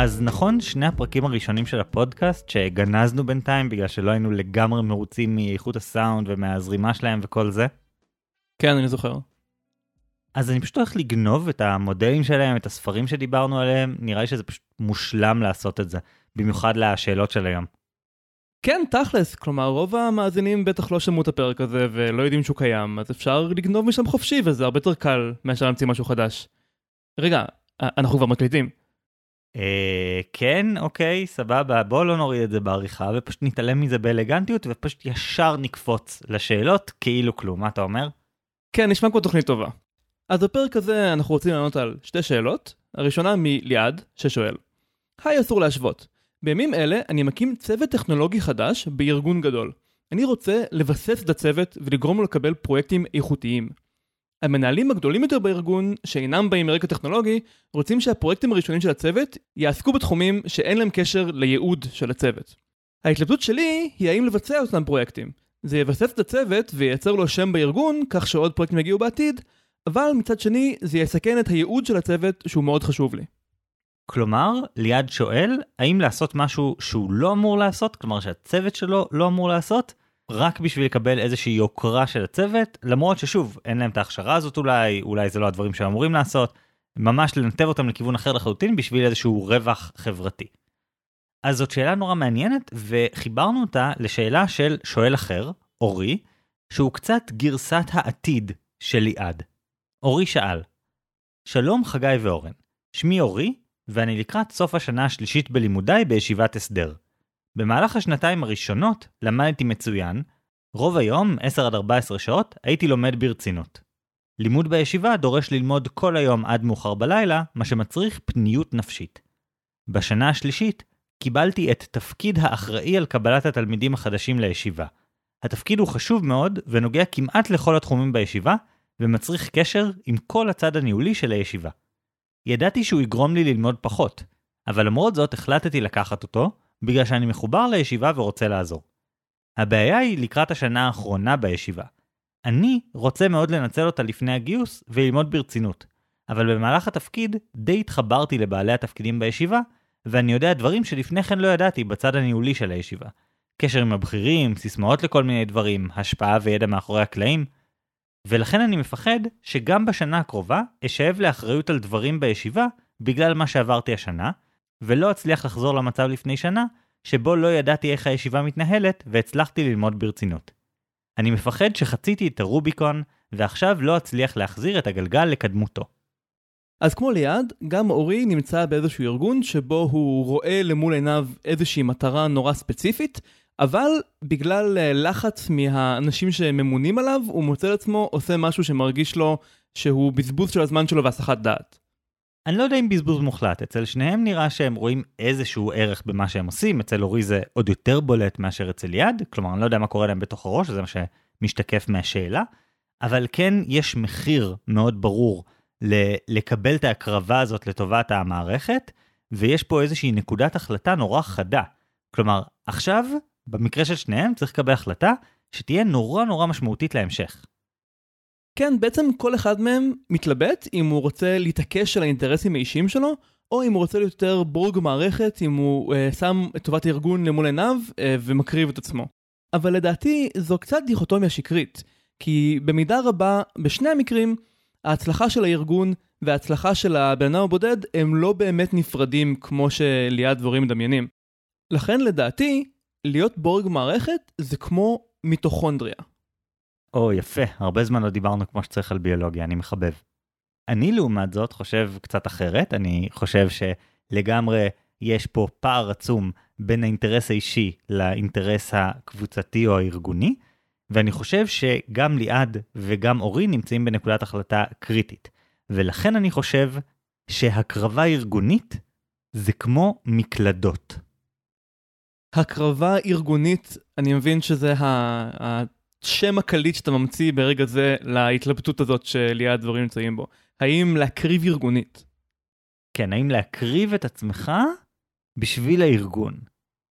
אז נכון, שני הפרקים הראשונים של הפודקאסט שגנזנו בינתיים בגלל שלא היינו לגמרי מרוצים מאיכות הסאונד ומהזרימה שלהם וכל זה. כן, אני זוכר. אז אני פשוט הולך לגנוב את המודלים שלהם, את הספרים שדיברנו עליהם, נראה לי שזה פשוט מושלם לעשות את זה, במיוחד לשאלות של היום. כן, תכלס, כלומר רוב המאזינים בטח לא שמעו את הפרק הזה ולא יודעים שהוא קיים, אז אפשר לגנוב משם חופשי וזה הרבה יותר קל מאשר להמציא משהו חדש. רגע, אנחנו כבר מקליטים. אה, כן, אוקיי, סבבה, בוא לא נוריד את זה בעריכה ופשוט נתעלם מזה באלגנטיות ופשוט ישר נקפוץ לשאלות כאילו כלום, מה אתה אומר? כן, נשמע כמו תוכנית טובה. אז בפרק הזה אנחנו רוצים לענות על שתי שאלות, הראשונה מליעד, ששואל: היי אסור להשוות, בימים אלה אני מקים צוות טכנולוגי חדש בארגון גדול. אני רוצה לבסס את הצוות ולגרום לו לקבל פרויקטים איכותיים. המנהלים הגדולים יותר בארגון, שאינם באים מרקע טכנולוגי, רוצים שהפרויקטים הראשונים של הצוות יעסקו בתחומים שאין להם קשר לייעוד של הצוות. ההתלבטות שלי היא האם לבצע אותם פרויקטים. זה יבסס את הצוות וייצר לו שם בארגון, כך שעוד פרויקטים יגיעו בעתיד, אבל מצד שני זה יסכן את הייעוד של הצוות שהוא מאוד חשוב לי. כלומר, ליעד שואל, האם לעשות משהו שהוא לא אמור לעשות, כלומר שהצוות שלו לא אמור לעשות, רק בשביל לקבל איזושהי יוקרה של הצוות, למרות ששוב, אין להם את ההכשרה הזאת אולי, אולי זה לא הדברים שהם אמורים לעשות, ממש לנתב אותם לכיוון אחר לחלוטין בשביל איזשהו רווח חברתי. אז זאת שאלה נורא מעניינת, וחיברנו אותה לשאלה של שואל אחר, אורי, שהוא קצת גרסת העתיד של ליעד. אורי שאל, שלום חגי ואורן, שמי אורי, ואני לקראת סוף השנה השלישית בלימודיי בישיבת הסדר. במהלך השנתיים הראשונות למדתי מצוין, רוב היום, 10 עד 14 שעות, הייתי לומד ברצינות. לימוד בישיבה דורש ללמוד כל היום עד מאוחר בלילה, מה שמצריך פניות נפשית. בשנה השלישית קיבלתי את תפקיד האחראי על קבלת התלמידים החדשים לישיבה. התפקיד הוא חשוב מאוד ונוגע כמעט לכל התחומים בישיבה, ומצריך קשר עם כל הצד הניהולי של הישיבה. ידעתי שהוא יגרום לי ללמוד פחות, אבל למרות זאת החלטתי לקחת אותו, בגלל שאני מחובר לישיבה ורוצה לעזור. הבעיה היא לקראת השנה האחרונה בישיבה. אני רוצה מאוד לנצל אותה לפני הגיוס וללמוד ברצינות, אבל במהלך התפקיד די התחברתי לבעלי התפקידים בישיבה, ואני יודע דברים שלפני כן לא ידעתי בצד הניהולי של הישיבה. קשר עם הבכירים, סיסמאות לכל מיני דברים, השפעה וידע מאחורי הקלעים, ולכן אני מפחד שגם בשנה הקרובה אשאב לאחריות על דברים בישיבה בגלל מה שעברתי השנה, ולא אצליח לחזור למצב לפני שנה, שבו לא ידעתי איך הישיבה מתנהלת והצלחתי ללמוד ברצינות. אני מפחד שחציתי את הרוביקון, ועכשיו לא אצליח להחזיר את הגלגל לקדמותו. אז כמו ליעד, גם אורי נמצא באיזשהו ארגון שבו הוא רואה למול עיניו איזושהי מטרה נורא ספציפית, אבל בגלל אה, לחץ מהאנשים שממונים עליו, הוא מוצא לעצמו עושה משהו שמרגיש לו שהוא בזבוז של הזמן שלו והסחת דעת. אני לא יודע אם בזבוז מוחלט, אצל שניהם נראה שהם רואים איזשהו ערך במה שהם עושים, אצל אורי זה עוד יותר בולט מאשר אצל יד, כלומר אני לא יודע מה קורה להם בתוך הראש, זה מה שמשתקף מהשאלה, אבל כן יש מחיר מאוד ברור ל- לקבל את ההקרבה הזאת לטובת המערכת, ויש פה איזושהי נקודת החלטה נורא חדה. כלומר, עכשיו במקרה של שניהם צריך לקבל החלטה שתהיה נורא נורא משמעותית להמשך. כן, בעצם כל אחד מהם מתלבט אם הוא רוצה להתעקש על האינטרסים האישיים שלו, או אם הוא רוצה להיות יותר בורג מערכת, אם הוא אה, שם את טובת הארגון למול עיניו אה, ומקריב את עצמו. אבל לדעתי זו קצת דיכוטומיה שקרית, כי במידה רבה, בשני המקרים, ההצלחה של הארגון וההצלחה של הבן אדם הבודד הם לא באמת נפרדים כמו שליעד דבורים מדמיינים. לכן לדעתי, להיות בורג מערכת זה כמו מיטוכונדריה. או, יפה, הרבה זמן לא דיברנו כמו שצריך על ביולוגיה, אני מחבב. אני לעומת זאת חושב קצת אחרת, אני חושב שלגמרי יש פה פער עצום בין האינטרס האישי לאינטרס הקבוצתי או הארגוני, ואני חושב שגם ליעד וגם אורי נמצאים בנקודת החלטה קריטית. ולכן אני חושב שהקרבה ארגונית זה כמו מקלדות. הקרבה ארגונית, אני מבין שזה השם הקליט שאתה ממציא ברגע זה להתלבטות הזאת שליד דברים נמצאים בו. האם להקריב ארגונית? כן, האם להקריב את עצמך בשביל הארגון.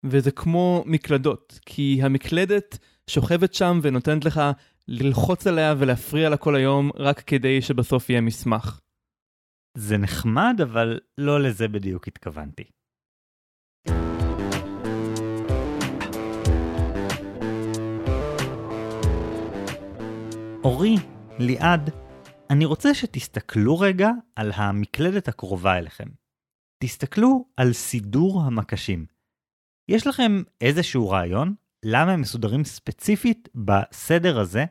וזה כמו מקלדות, כי המקלדת שוכבת שם ונותנת לך ללחוץ עליה ולהפריע לה כל היום רק כדי שבסוף יהיה מסמך. זה נחמד, אבל לא לזה בדיוק התכוונתי. אורי, ליעד, אני רוצה שתסתכלו רגע על המקלדת הקרובה אליכם. תסתכלו על סידור המקשים. יש לכם איזשהו רעיון למה הם מסודרים ספציפית בסדר הזה,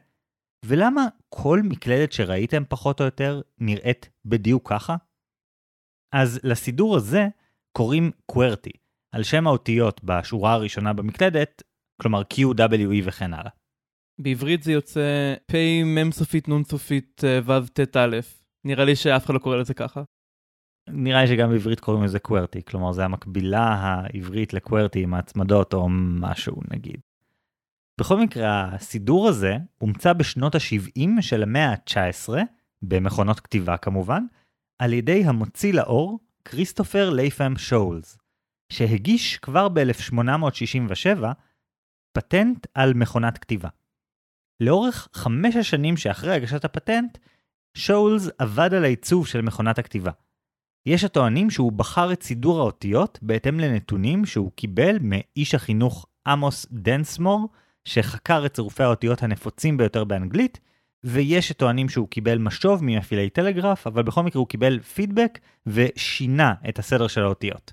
ולמה כל מקלדת שראיתם פחות או יותר נראית בדיוק ככה? אז לסידור הזה קוראים QWERTY, על שם האותיות בשורה הראשונה במקלדת, כלומר Q, W, E וכן הלאה. בעברית זה יוצא פ' מ' סופית נ' סופית אה, ו' ט' א'. נראה לי שאף אחד לא קורא לזה ככה. נראה לי שגם בעברית קוראים לזה QWERTY, כלומר זה המקבילה העברית ל-QWERTY עם ההצמדות או משהו נגיד. בכל מקרה, הסידור הזה הומצא בשנות ה-70 של המאה ה-19, במכונות כתיבה כמובן, על ידי המוציא לאור כריסטופר לייפם שואלס, שהגיש כבר ב-1867 פטנט על מכונת כתיבה. לאורך חמש השנים שאחרי הגשת הפטנט, שואלס עבד על העיצוב של מכונת הכתיבה. יש הטוענים שהוא בחר את סידור האותיות בהתאם לנתונים שהוא קיבל מאיש החינוך עמוס דנסמור, שחקר את צירופי האותיות הנפוצים ביותר באנגלית, ויש שטוענים שהוא קיבל משוב ממפעילי טלגרף, אבל בכל מקרה הוא קיבל פידבק ושינה את הסדר של האותיות.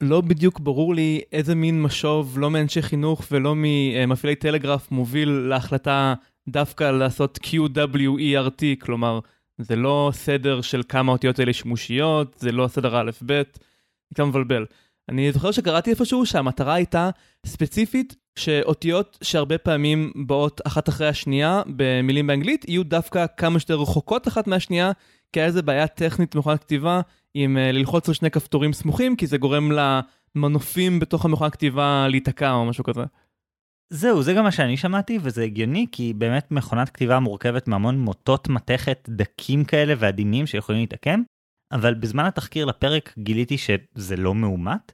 לא בדיוק ברור לי איזה מין משוב, לא מאנשי חינוך ולא ממפעילי טלגרף, מוביל להחלטה דווקא לעשות QWERT, כלומר, זה לא סדר של כמה אותיות האלה שימושיות, זה לא סדר א'-ב', קצת מבלבל. אני זוכר שקראתי איפשהו שהמטרה הייתה ספציפית שאותיות שהרבה פעמים באות אחת אחרי השנייה במילים באנגלית, יהיו דווקא כמה שיותר רחוקות אחת מהשנייה, כי היה איזה בעיה טכנית במכונת כתיבה עם uh, ללחוץ על שני כפתורים סמוכים, כי זה גורם למנופים בתוך המכונת כתיבה להיתקע או משהו כזה. זהו, זה גם מה שאני שמעתי, וזה הגיוני, כי באמת מכונת כתיבה מורכבת מהמון מוטות מתכת דקים כאלה ועדינים שיכולים להתעקם, אבל בזמן התחקיר לפרק גיליתי שזה לא מאומת.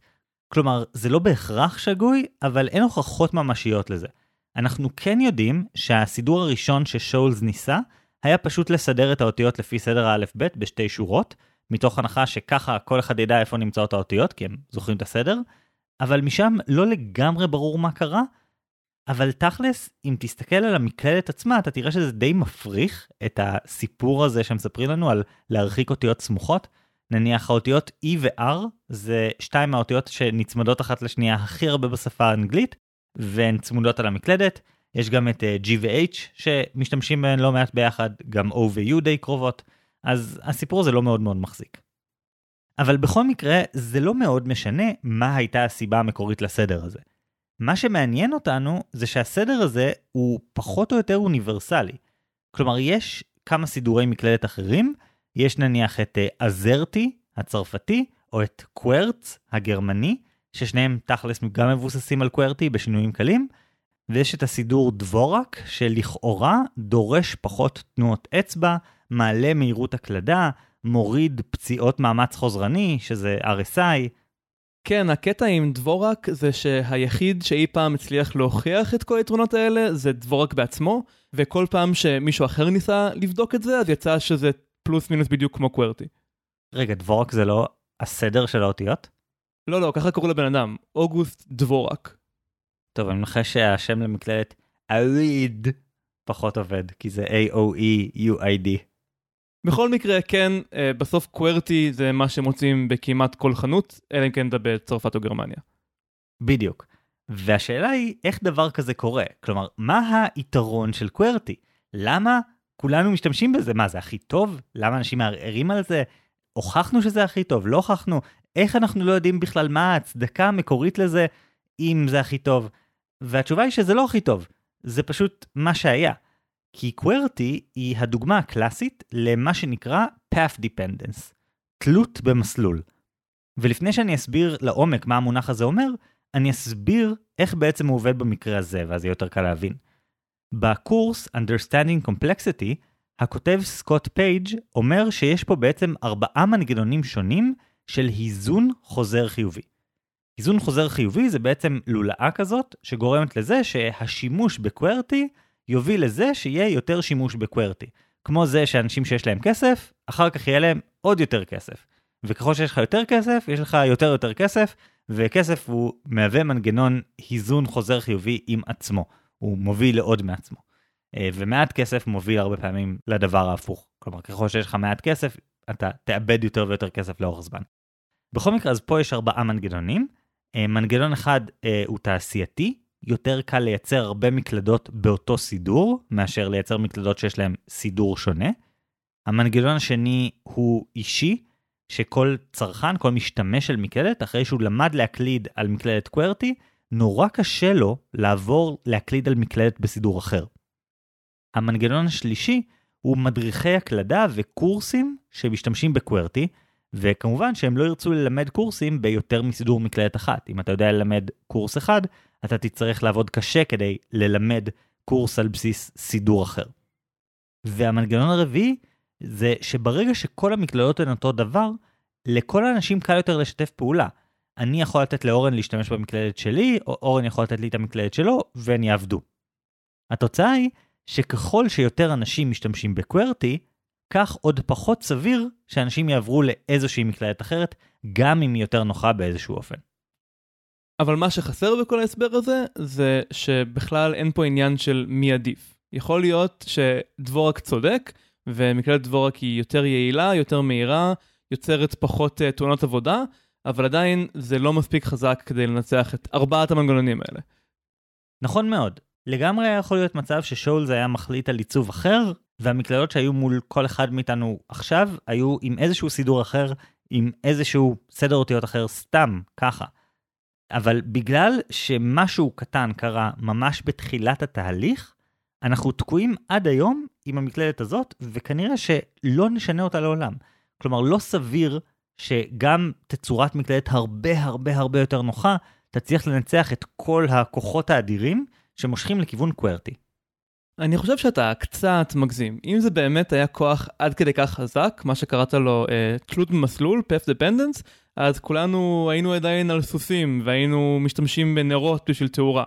כלומר, זה לא בהכרח שגוי, אבל אין הוכחות ממשיות לזה. אנחנו כן יודעים שהסידור הראשון ששואלס ניסה, היה פשוט לסדר את האותיות לפי סדר האלף-בית בשתי שורות, מתוך הנחה שככה כל אחד ידע איפה נמצאות האותיות, כי הם זוכרים את הסדר, אבל משם לא לגמרי ברור מה קרה, אבל תכלס, אם תסתכל על המקלדת עצמה, אתה תראה שזה די מפריך את הסיפור הזה שמספרים לנו על להרחיק אותיות סמוכות. נניח האותיות E ו-R זה שתיים מהאותיות שנצמדות אחת לשנייה הכי הרבה בשפה האנגלית, והן צמודות על המקלדת. יש גם את uh, G ו-H שמשתמשים בהן לא מעט ביחד, גם O ו-U די קרובות, אז הסיפור הזה לא מאוד מאוד מחזיק. אבל בכל מקרה, זה לא מאוד משנה מה הייתה הסיבה המקורית לסדר הזה. מה שמעניין אותנו זה שהסדר הזה הוא פחות או יותר אוניברסלי. כלומר, יש כמה סידורי מקלדת אחרים, יש נניח את עזרתי uh, הצרפתי, או את קוורץ הגרמני, ששניהם תכלס גם מבוססים על קוורטי בשינויים קלים, ויש את הסידור דבורק, שלכאורה דורש פחות תנועות אצבע, מעלה מהירות הקלדה, מוריד פציעות מאמץ חוזרני, שזה RSI, כן, הקטע עם דבורק זה שהיחיד שאי פעם הצליח להוכיח את כל היתרונות האלה זה דבורק בעצמו, וכל פעם שמישהו אחר ניסה לבדוק את זה, אז יצא שזה פלוס מינוס בדיוק כמו קוורטי. רגע, דבורק זה לא הסדר של האותיות? לא, לא, ככה קראו לבן אדם, אוגוסט דבורק. טוב, אני מנחש שהשם למקלדת אריד פחות עובד, כי זה A-O-E-U-I-D. בכל מקרה, כן, אה, בסוף קוורטי זה מה שמוצאים בכמעט כל חנות, אלא אם כן אתה בצרפת או גרמניה. בדיוק. והשאלה היא, איך דבר כזה קורה? כלומר, מה היתרון של קוורטי? למה כולנו משתמשים בזה? מה, זה הכי טוב? למה אנשים מערערים על זה? הוכחנו שזה הכי טוב? לא הוכחנו? איך אנחנו לא יודעים בכלל מה ההצדקה המקורית לזה, אם זה הכי טוב? והתשובה היא שזה לא הכי טוב, זה פשוט מה שהיה. כי QWERTY היא הדוגמה הקלאסית למה שנקרא path dependence, תלות במסלול. ולפני שאני אסביר לעומק מה המונח הזה אומר, אני אסביר איך בעצם הוא עובד במקרה הזה, ואז יהיה יותר קל להבין. בקורס Understanding Complexity, הכותב סקוט פייג' אומר שיש פה בעצם ארבעה מנגנונים שונים של היזון חוזר חיובי. היזון חוזר חיובי זה בעצם לולאה כזאת שגורמת לזה שהשימוש בקוורטי יוביל לזה שיהיה יותר שימוש בקוורטי. כמו זה שאנשים שיש להם כסף, אחר כך יהיה להם עוד יותר כסף. וככל שיש לך יותר כסף, יש לך יותר יותר כסף, וכסף הוא מהווה מנגנון היזון חוזר חיובי עם עצמו. הוא מוביל לעוד מעצמו. אה, ומעט כסף מוביל הרבה פעמים לדבר ההפוך. כלומר, ככל שיש לך מעט כסף, אתה תאבד יותר ויותר כסף לאורך זמן. בכל מקרה, אז פה יש ארבעה מנגנונים. אה, מנגנון אחד אה, הוא תעשייתי, יותר קל לייצר הרבה מקלדות באותו סידור, מאשר לייצר מקלדות שיש להן סידור שונה. המנגנון השני הוא אישי, שכל צרכן, כל משתמש של מקלדת, אחרי שהוא למד להקליד על מקלדת קוורטי, נורא קשה לו לעבור להקליד על מקלדת בסידור אחר. המנגנון השלישי הוא מדריכי הקלדה וקורסים שמשתמשים בקוורטי, וכמובן שהם לא ירצו ללמד קורסים ביותר מסידור מקלדת אחת. אם אתה יודע ללמד קורס אחד, אתה תצטרך לעבוד קשה כדי ללמד קורס על בסיס סידור אחר. והמנגנון הרביעי זה שברגע שכל המקלדות הן אותו דבר, לכל האנשים קל יותר לשתף פעולה. אני יכול לתת לאורן להשתמש במקלדת שלי, או אורן יכול לתת לי את המקלדת שלו, והן יעבדו. התוצאה היא שככל שיותר אנשים משתמשים בקוורטי, כך עוד פחות סביר שאנשים יעברו לאיזושהי מקלדת אחרת, גם אם היא יותר נוחה באיזשהו אופן. אבל מה שחסר בכל ההסבר הזה, זה שבכלל אין פה עניין של מי עדיף. יכול להיות שדבורק צודק, ומקלדת דבורק היא יותר יעילה, יותר מהירה, יוצרת פחות uh, תאונות עבודה, אבל עדיין זה לא מספיק חזק כדי לנצח את ארבעת המנגנונים האלה. נכון מאוד. לגמרי יכול להיות מצב ששואלס היה מחליט על עיצוב אחר, והמקלדות שהיו מול כל אחד מאיתנו עכשיו, היו עם איזשהו סידור אחר, עם איזשהו סדר אותיות אחר, סתם, ככה. אבל בגלל שמשהו קטן קרה ממש בתחילת התהליך, אנחנו תקועים עד היום עם המקלדת הזאת, וכנראה שלא נשנה אותה לעולם. כלומר, לא סביר שגם תצורת מקלדת הרבה הרבה הרבה יותר נוחה, תצליח לנצח את כל הכוחות האדירים שמושכים לכיוון קוורטי. אני חושב שאתה קצת מגזים. אם זה באמת היה כוח עד כדי כך חזק, מה שקראת לו אה, תלות במסלול, path dependence, אז כולנו היינו עדיין על סוסים והיינו משתמשים בנרות בשביל תאורה.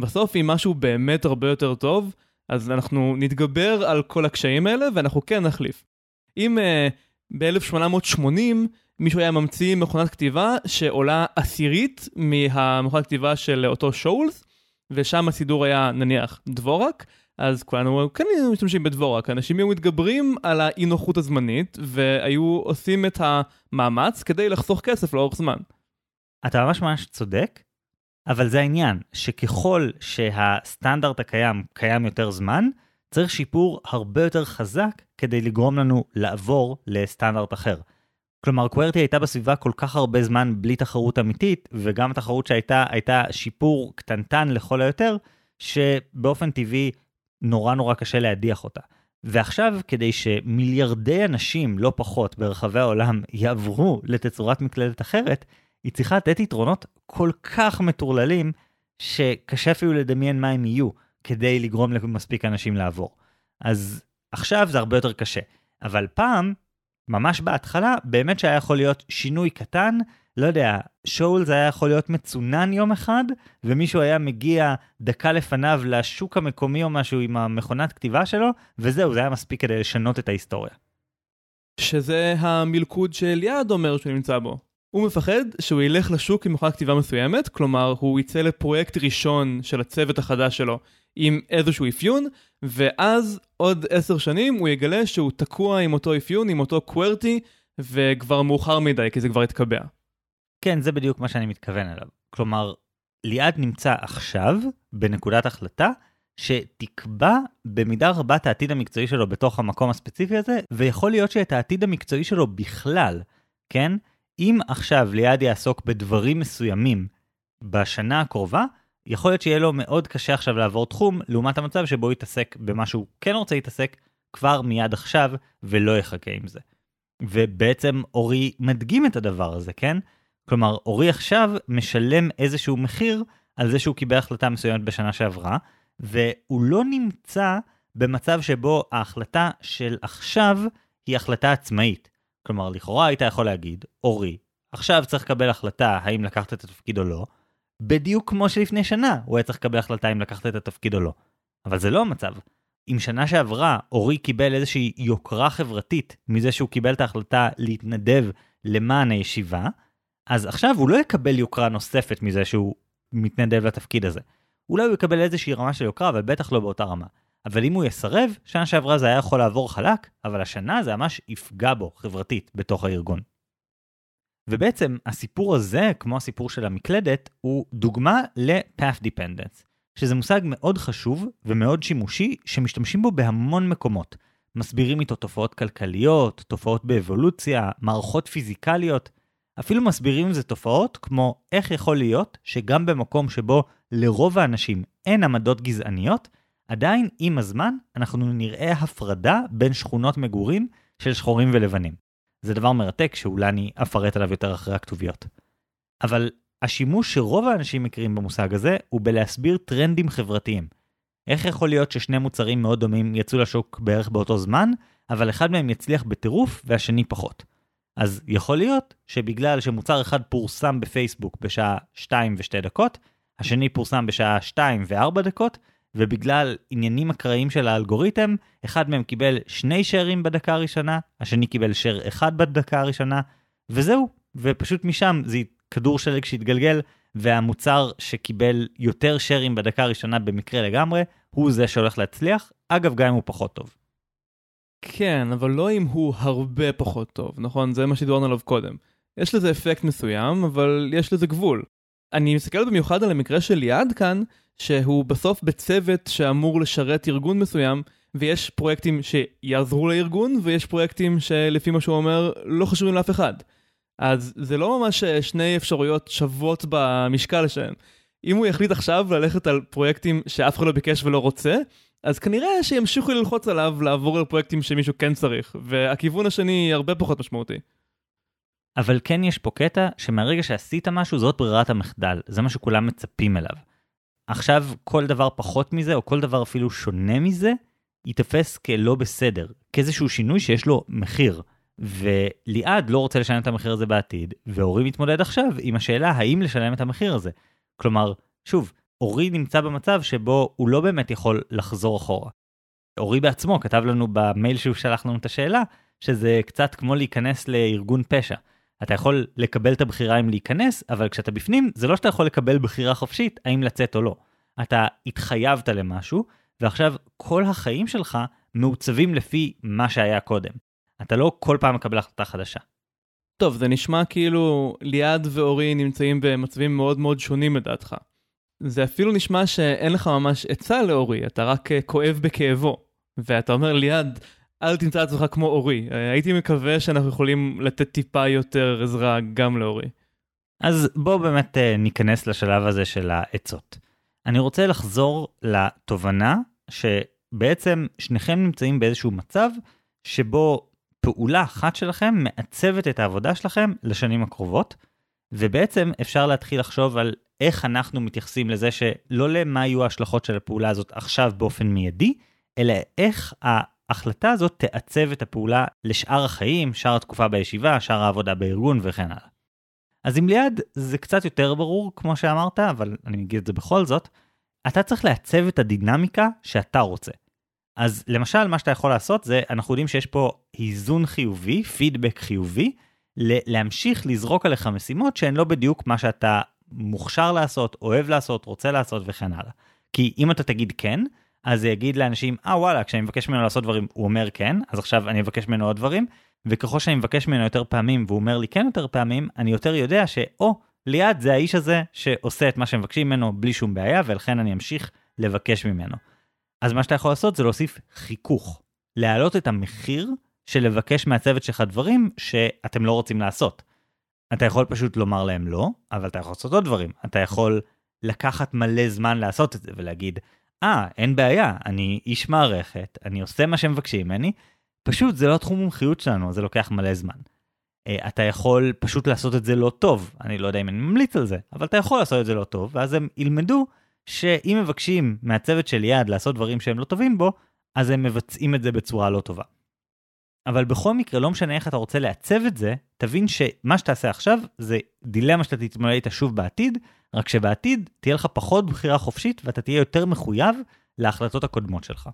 בסוף, אם משהו באמת הרבה יותר טוב, אז אנחנו נתגבר על כל הקשיים האלה ואנחנו כן נחליף. אם uh, ב-1880 מישהו היה ממציא מכונת כתיבה שעולה עשירית מהמכונת כתיבה של אותו שואולס, ושם הסידור היה נניח דבורק, אז כולנו כן היינו משתמשים בדבורק, אנשים היו מתגברים על האי נוחות הזמנית והיו עושים את המאמץ כדי לחסוך כסף לאורך זמן. אתה ממש ממש צודק, אבל זה העניין, שככל שהסטנדרט הקיים קיים יותר זמן, צריך שיפור הרבה יותר חזק כדי לגרום לנו לעבור לסטנדרט אחר. כלומר, קוורטי הייתה בסביבה כל כך הרבה זמן בלי תחרות אמיתית, וגם התחרות שהייתה הייתה שיפור קטנטן לכל היותר, שבאופן טבעי נורא נורא קשה להדיח אותה. ועכשיו, כדי שמיליארדי אנשים, לא פחות, ברחבי העולם, יעברו לתצורת מקלדת אחרת, היא צריכה לתת יתרונות כל כך מטורללים, שקשה אפילו לדמיין מה הם יהיו, כדי לגרום למספיק אנשים לעבור. אז עכשיו זה הרבה יותר קשה. אבל פעם, ממש בהתחלה, באמת שהיה יכול להיות שינוי קטן, לא יודע, שואולס היה יכול להיות מצונן יום אחד, ומישהו היה מגיע דקה לפניו לשוק המקומי או משהו עם המכונת כתיבה שלו, וזהו, זה היה מספיק כדי לשנות את ההיסטוריה. שזה המלכוד שאליעד אומר שהוא נמצא בו. הוא מפחד שהוא ילך לשוק עם מכונת כתיבה מסוימת, כלומר הוא יצא לפרויקט ראשון של הצוות החדש שלו עם איזשהו אפיון, ואז עוד עשר שנים הוא יגלה שהוא תקוע עם אותו אפיון, עם אותו קוורטי, וכבר מאוחר מדי כי זה כבר התקבע. כן, זה בדיוק מה שאני מתכוון אליו. כלומר, ליעד נמצא עכשיו בנקודת החלטה שתקבע במידה רבה את העתיד המקצועי שלו בתוך המקום הספציפי הזה, ויכול להיות שאת העתיד המקצועי שלו בכלל, כן? אם עכשיו ליעד יעסוק בדברים מסוימים בשנה הקרובה, יכול להיות שיהיה לו מאוד קשה עכשיו לעבור תחום, לעומת המצב שבו הוא יתעסק במה שהוא כן רוצה להתעסק כבר מיד עכשיו, ולא יחכה עם זה. ובעצם אורי מדגים את הדבר הזה, כן? כלומר, אורי עכשיו משלם איזשהו מחיר על זה שהוא קיבל החלטה מסוימת בשנה שעברה, והוא לא נמצא במצב שבו ההחלטה של עכשיו היא החלטה עצמאית. כלומר, לכאורה היית יכול להגיד, אורי, עכשיו צריך לקבל החלטה האם לקחת את התפקיד או לא, בדיוק כמו שלפני שנה הוא היה צריך לקבל החלטה אם לקחת את התפקיד או לא. אבל זה לא המצב. אם שנה שעברה אורי קיבל איזושהי יוקרה חברתית מזה שהוא קיבל את ההחלטה להתנדב למען הישיבה, אז עכשיו הוא לא יקבל יוקרה נוספת מזה שהוא מתנדב לתפקיד הזה. אולי הוא יקבל איזושהי רמה של יוקרה, אבל בטח לא באותה רמה. אבל אם הוא יסרב, שנה שעברה זה היה יכול לעבור חלק, אבל השנה זה ממש יפגע בו חברתית בתוך הארגון. ובעצם הסיפור הזה, כמו הסיפור של המקלדת, הוא דוגמה ל-path dependence, שזה מושג מאוד חשוב ומאוד שימושי שמשתמשים בו בהמון מקומות. מסבירים איתו תופעות כלכליות, תופעות באבולוציה, מערכות פיזיקליות, אפילו מסבירים זה תופעות כמו איך יכול להיות שגם במקום שבו לרוב האנשים אין עמדות גזעניות, עדיין עם הזמן אנחנו נראה הפרדה בין שכונות מגורים של שחורים ולבנים. זה דבר מרתק שאולי אני אפרט עליו יותר אחרי הכתוביות. אבל השימוש שרוב האנשים מכירים במושג הזה הוא בלהסביר טרנדים חברתיים. איך יכול להיות ששני מוצרים מאוד דומים יצאו לשוק בערך באותו זמן, אבל אחד מהם יצליח בטירוף והשני פחות. אז יכול להיות שבגלל שמוצר אחד פורסם בפייסבוק בשעה 2 ו-2 דקות, השני פורסם בשעה 2 ו-4 דקות, ובגלל עניינים אקראיים של האלגוריתם, אחד מהם קיבל שני שרים בדקה הראשונה, השני קיבל שר אחד בדקה הראשונה, וזהו, ופשוט משם זה כדור שלג שהתגלגל, והמוצר שקיבל יותר שרים בדקה הראשונה במקרה לגמרי, הוא זה שהולך להצליח, אגב גם אם הוא פחות טוב. כן, אבל לא אם הוא הרבה פחות טוב, נכון? זה מה שדיברנו עליו קודם. יש לזה אפקט מסוים, אבל יש לזה גבול. אני מסתכל במיוחד על המקרה של ליעד כאן, שהוא בסוף בצוות שאמור לשרת ארגון מסוים, ויש פרויקטים שיעזרו לארגון, ויש פרויקטים שלפי מה שהוא אומר, לא חשובים לאף אחד. אז זה לא ממש אה, שני אפשרויות שוות במשקל שלהם. אם הוא יחליט עכשיו ללכת על פרויקטים שאף אחד לא ביקש ולא רוצה, אז כנראה שימשיכו ללחוץ עליו לעבור על פרויקטים שמישהו כן צריך, והכיוון השני הרבה פחות משמעותי. אבל כן יש פה קטע שמהרגע שעשית משהו זאת ברירת המחדל, זה מה שכולם מצפים אליו. עכשיו כל דבר פחות מזה, או כל דבר אפילו שונה מזה, ייתפס כלא בסדר, כאיזשהו שינוי שיש לו מחיר. וליעד לא רוצה לשלם את המחיר הזה בעתיד, ואורי מתמודד עכשיו עם השאלה האם לשלם את המחיר הזה. כלומר, שוב, אורי נמצא במצב שבו הוא לא באמת יכול לחזור אחורה. אורי בעצמו כתב לנו במייל שהוא שלח לנו את השאלה, שזה קצת כמו להיכנס לארגון פשע. אתה יכול לקבל את הבחירה אם להיכנס, אבל כשאתה בפנים, זה לא שאתה יכול לקבל בחירה חופשית האם לצאת או לא. אתה התחייבת למשהו, ועכשיו כל החיים שלך מעוצבים לפי מה שהיה קודם. אתה לא כל פעם מקבל החלטה חדשה. טוב, זה נשמע כאילו ליעד ואורי נמצאים במצבים מאוד מאוד שונים לדעתך. זה אפילו נשמע שאין לך ממש עצה לאורי, אתה רק אה, כואב בכאבו. ואתה אומר ליעד, אל תמצא את עצמך כמו אורי. אה, הייתי מקווה שאנחנו יכולים לתת טיפה יותר עזרה גם לאורי. אז בואו באמת אה, ניכנס לשלב הזה של העצות. אני רוצה לחזור לתובנה שבעצם שניכם נמצאים באיזשהו מצב שבו פעולה אחת שלכם מעצבת את העבודה שלכם לשנים הקרובות, ובעצם אפשר להתחיל לחשוב על איך אנחנו מתייחסים לזה שלא למה יהיו ההשלכות של הפעולה הזאת עכשיו באופן מיידי, אלא איך ההחלטה הזאת תעצב את הפעולה לשאר החיים, שאר התקופה בישיבה, שאר העבודה בארגון וכן הלאה. אז עם ליד זה קצת יותר ברור, כמו שאמרת, אבל אני אגיד את זה בכל זאת, אתה צריך לעצב את הדינמיקה שאתה רוצה. אז למשל, מה שאתה יכול לעשות זה, אנחנו יודעים שיש פה איזון חיובי, פידבק חיובי, להמשיך לזרוק עליך משימות שהן לא בדיוק מה שאתה מוכשר לעשות, אוהב לעשות, רוצה לעשות וכן הלאה. כי אם אתה תגיד כן, אז זה יגיד לאנשים, אה ah, וואלה, כשאני מבקש ממנו לעשות דברים, הוא אומר כן, אז עכשיו אני אבקש ממנו עוד דברים, וככל שאני מבקש ממנו יותר פעמים והוא אומר לי כן יותר פעמים, אני יותר יודע שאו, ליד זה האיש הזה שעושה את מה שמבקשים ממנו בלי שום בעיה, ולכן אני אמשיך לבקש ממנו. אז מה שאתה יכול לעשות זה להוסיף חיכוך, להעלות את המחיר של לבקש מהצוות שלך דברים שאתם לא רוצים לעשות. אתה יכול פשוט לומר להם לא, אבל אתה יכול לעשות עוד דברים. אתה יכול לקחת מלא זמן לעשות את זה ולהגיד, אה, ah, אין בעיה, אני איש מערכת, אני עושה מה שמבקשים ממני, פשוט זה לא תחום מומחיות שלנו, זה לוקח מלא זמן. Uh, אתה יכול פשוט לעשות את זה לא טוב, אני לא יודע אם אני ממליץ על זה, אבל אתה יכול לעשות את זה לא טוב, ואז הם ילמדו שאם מבקשים מהצוות של יד לעשות דברים שהם לא טובים בו, אז הם מבצעים את זה בצורה לא טובה. אבל בכל מקרה, לא משנה איך אתה רוצה לעצב את זה, תבין שמה שתעשה עכשיו זה דילמה שאתה תתמודד איתה שוב בעתיד, רק שבעתיד תהיה לך פחות בחירה חופשית ואתה תהיה יותר מחויב להחלטות הקודמות שלך.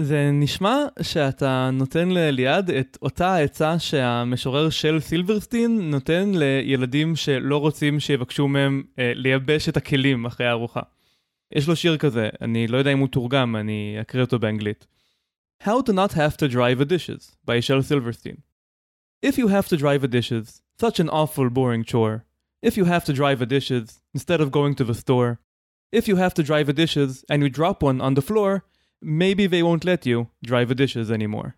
זה נשמע שאתה נותן לאליעד את אותה העצה שהמשורר של סילברסטין נותן לילדים שלא רוצים שיבקשו מהם אה, לייבש את הכלים אחרי הארוחה. יש לו שיר כזה, אני לא יודע אם הוא תורגם, אני אקריא אותו באנגלית. How to not have to dry the dishes, by של סילברסטין. If you have to dry the dishes, such an awful boring chore. If you have to dry the dishes, instead of going to the store. If you have to dry the dishes, and you drop one on the floor, maybe they won't let you dry the dishes anymore.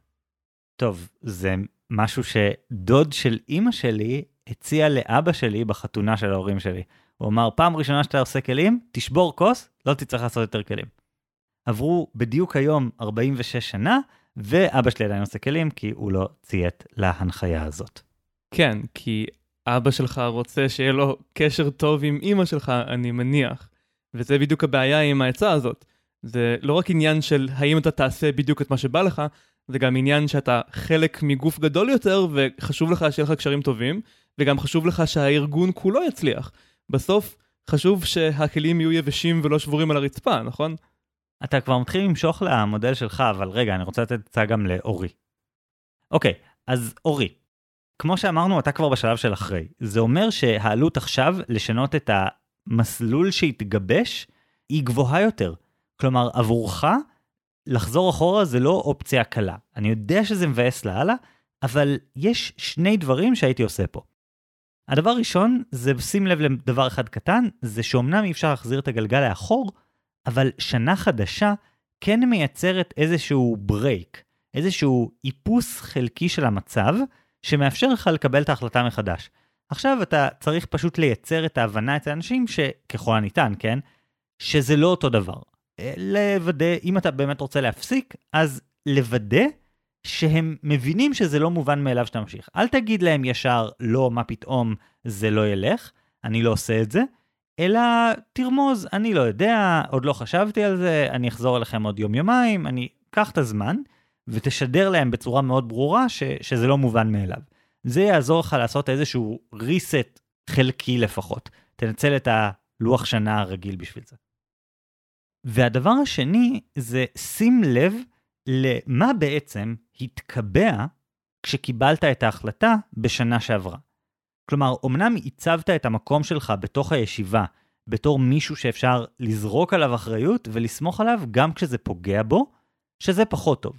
טוב, זה משהו שדוד של אימא שלי הציע לאבא שלי בחתונה של ההורים שלי. הוא אמר, פעם ראשונה שאתה עושה כלים, תשבור כוס, לא תצטרך לעשות יותר כלים. עברו בדיוק היום 46 שנה, ואבא שלי עדיין עושה כלים, כי הוא לא ציית להנחיה הזאת. כן, כי אבא שלך רוצה שיהיה לו קשר טוב עם אימא שלך, אני מניח. וזה בדיוק הבעיה עם העצה הזאת. זה לא רק עניין של האם אתה תעשה בדיוק את מה שבא לך, זה גם עניין שאתה חלק מגוף גדול יותר, וחשוב לך שיהיה לך קשרים טובים, וגם חשוב לך שהארגון כולו יצליח. בסוף, חשוב שהכלים יהיו יבשים ולא שבורים על הרצפה, נכון? אתה כבר מתחיל למשוך למודל שלך, אבל רגע, אני רוצה לתת עצה גם לאורי. אוקיי, אז אורי, כמו שאמרנו, אתה כבר בשלב של אחרי. זה אומר שהעלות עכשיו לשנות את המסלול שהתגבש היא גבוהה יותר. כלומר, עבורך, לחזור אחורה זה לא אופציה קלה. אני יודע שזה מבאס לאללה, אבל יש שני דברים שהייתי עושה פה. הדבר הראשון זה שים לב לדבר אחד קטן, זה שאומנם אי אפשר להחזיר את הגלגל לאחור, אבל שנה חדשה כן מייצרת איזשהו ברייק, איזשהו איפוס חלקי של המצב, שמאפשר לך לקבל את ההחלטה מחדש. עכשיו אתה צריך פשוט לייצר את ההבנה אצל אנשים שככל הניתן, כן? שזה לא אותו דבר. לוודא, אם אתה באמת רוצה להפסיק, אז לוודא שהם מבינים שזה לא מובן מאליו שאתה ממשיך. אל תגיד להם ישר, לא, מה פתאום, זה לא ילך, אני לא עושה את זה, אלא תרמוז, אני לא יודע, עוד לא חשבתי על זה, אני אחזור אליכם עוד יום-יומיים, אני... קח את הזמן, ותשדר להם בצורה מאוד ברורה ש, שזה לא מובן מאליו. זה יעזור לך לעשות איזשהו reset חלקי לפחות. תנצל את הלוח שנה הרגיל בשביל זה. והדבר השני זה שים לב למה בעצם התקבע כשקיבלת את ההחלטה בשנה שעברה. כלומר, אמנם הצבת את המקום שלך בתוך הישיבה בתור מישהו שאפשר לזרוק עליו אחריות ולסמוך עליו גם כשזה פוגע בו, שזה פחות טוב.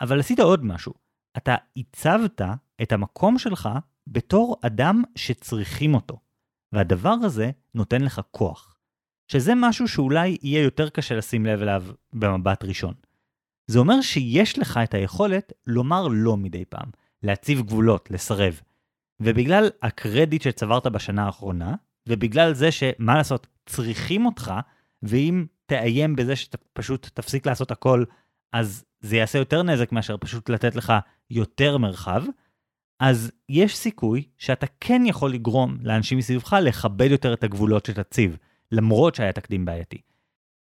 אבל עשית עוד משהו. אתה הצבת את המקום שלך בתור אדם שצריכים אותו. והדבר הזה נותן לך כוח. שזה משהו שאולי יהיה יותר קשה לשים לב אליו במבט ראשון. זה אומר שיש לך את היכולת לומר לא מדי פעם, להציב גבולות, לסרב. ובגלל הקרדיט שצברת בשנה האחרונה, ובגלל זה שמה לעשות, צריכים אותך, ואם תאיים בזה שאתה פשוט תפסיק לעשות הכל, אז זה יעשה יותר נזק מאשר פשוט לתת לך יותר מרחב, אז יש סיכוי שאתה כן יכול לגרום לאנשים מסביבך לכבד יותר את הגבולות שתציב, למרות שהיה תקדים בעייתי.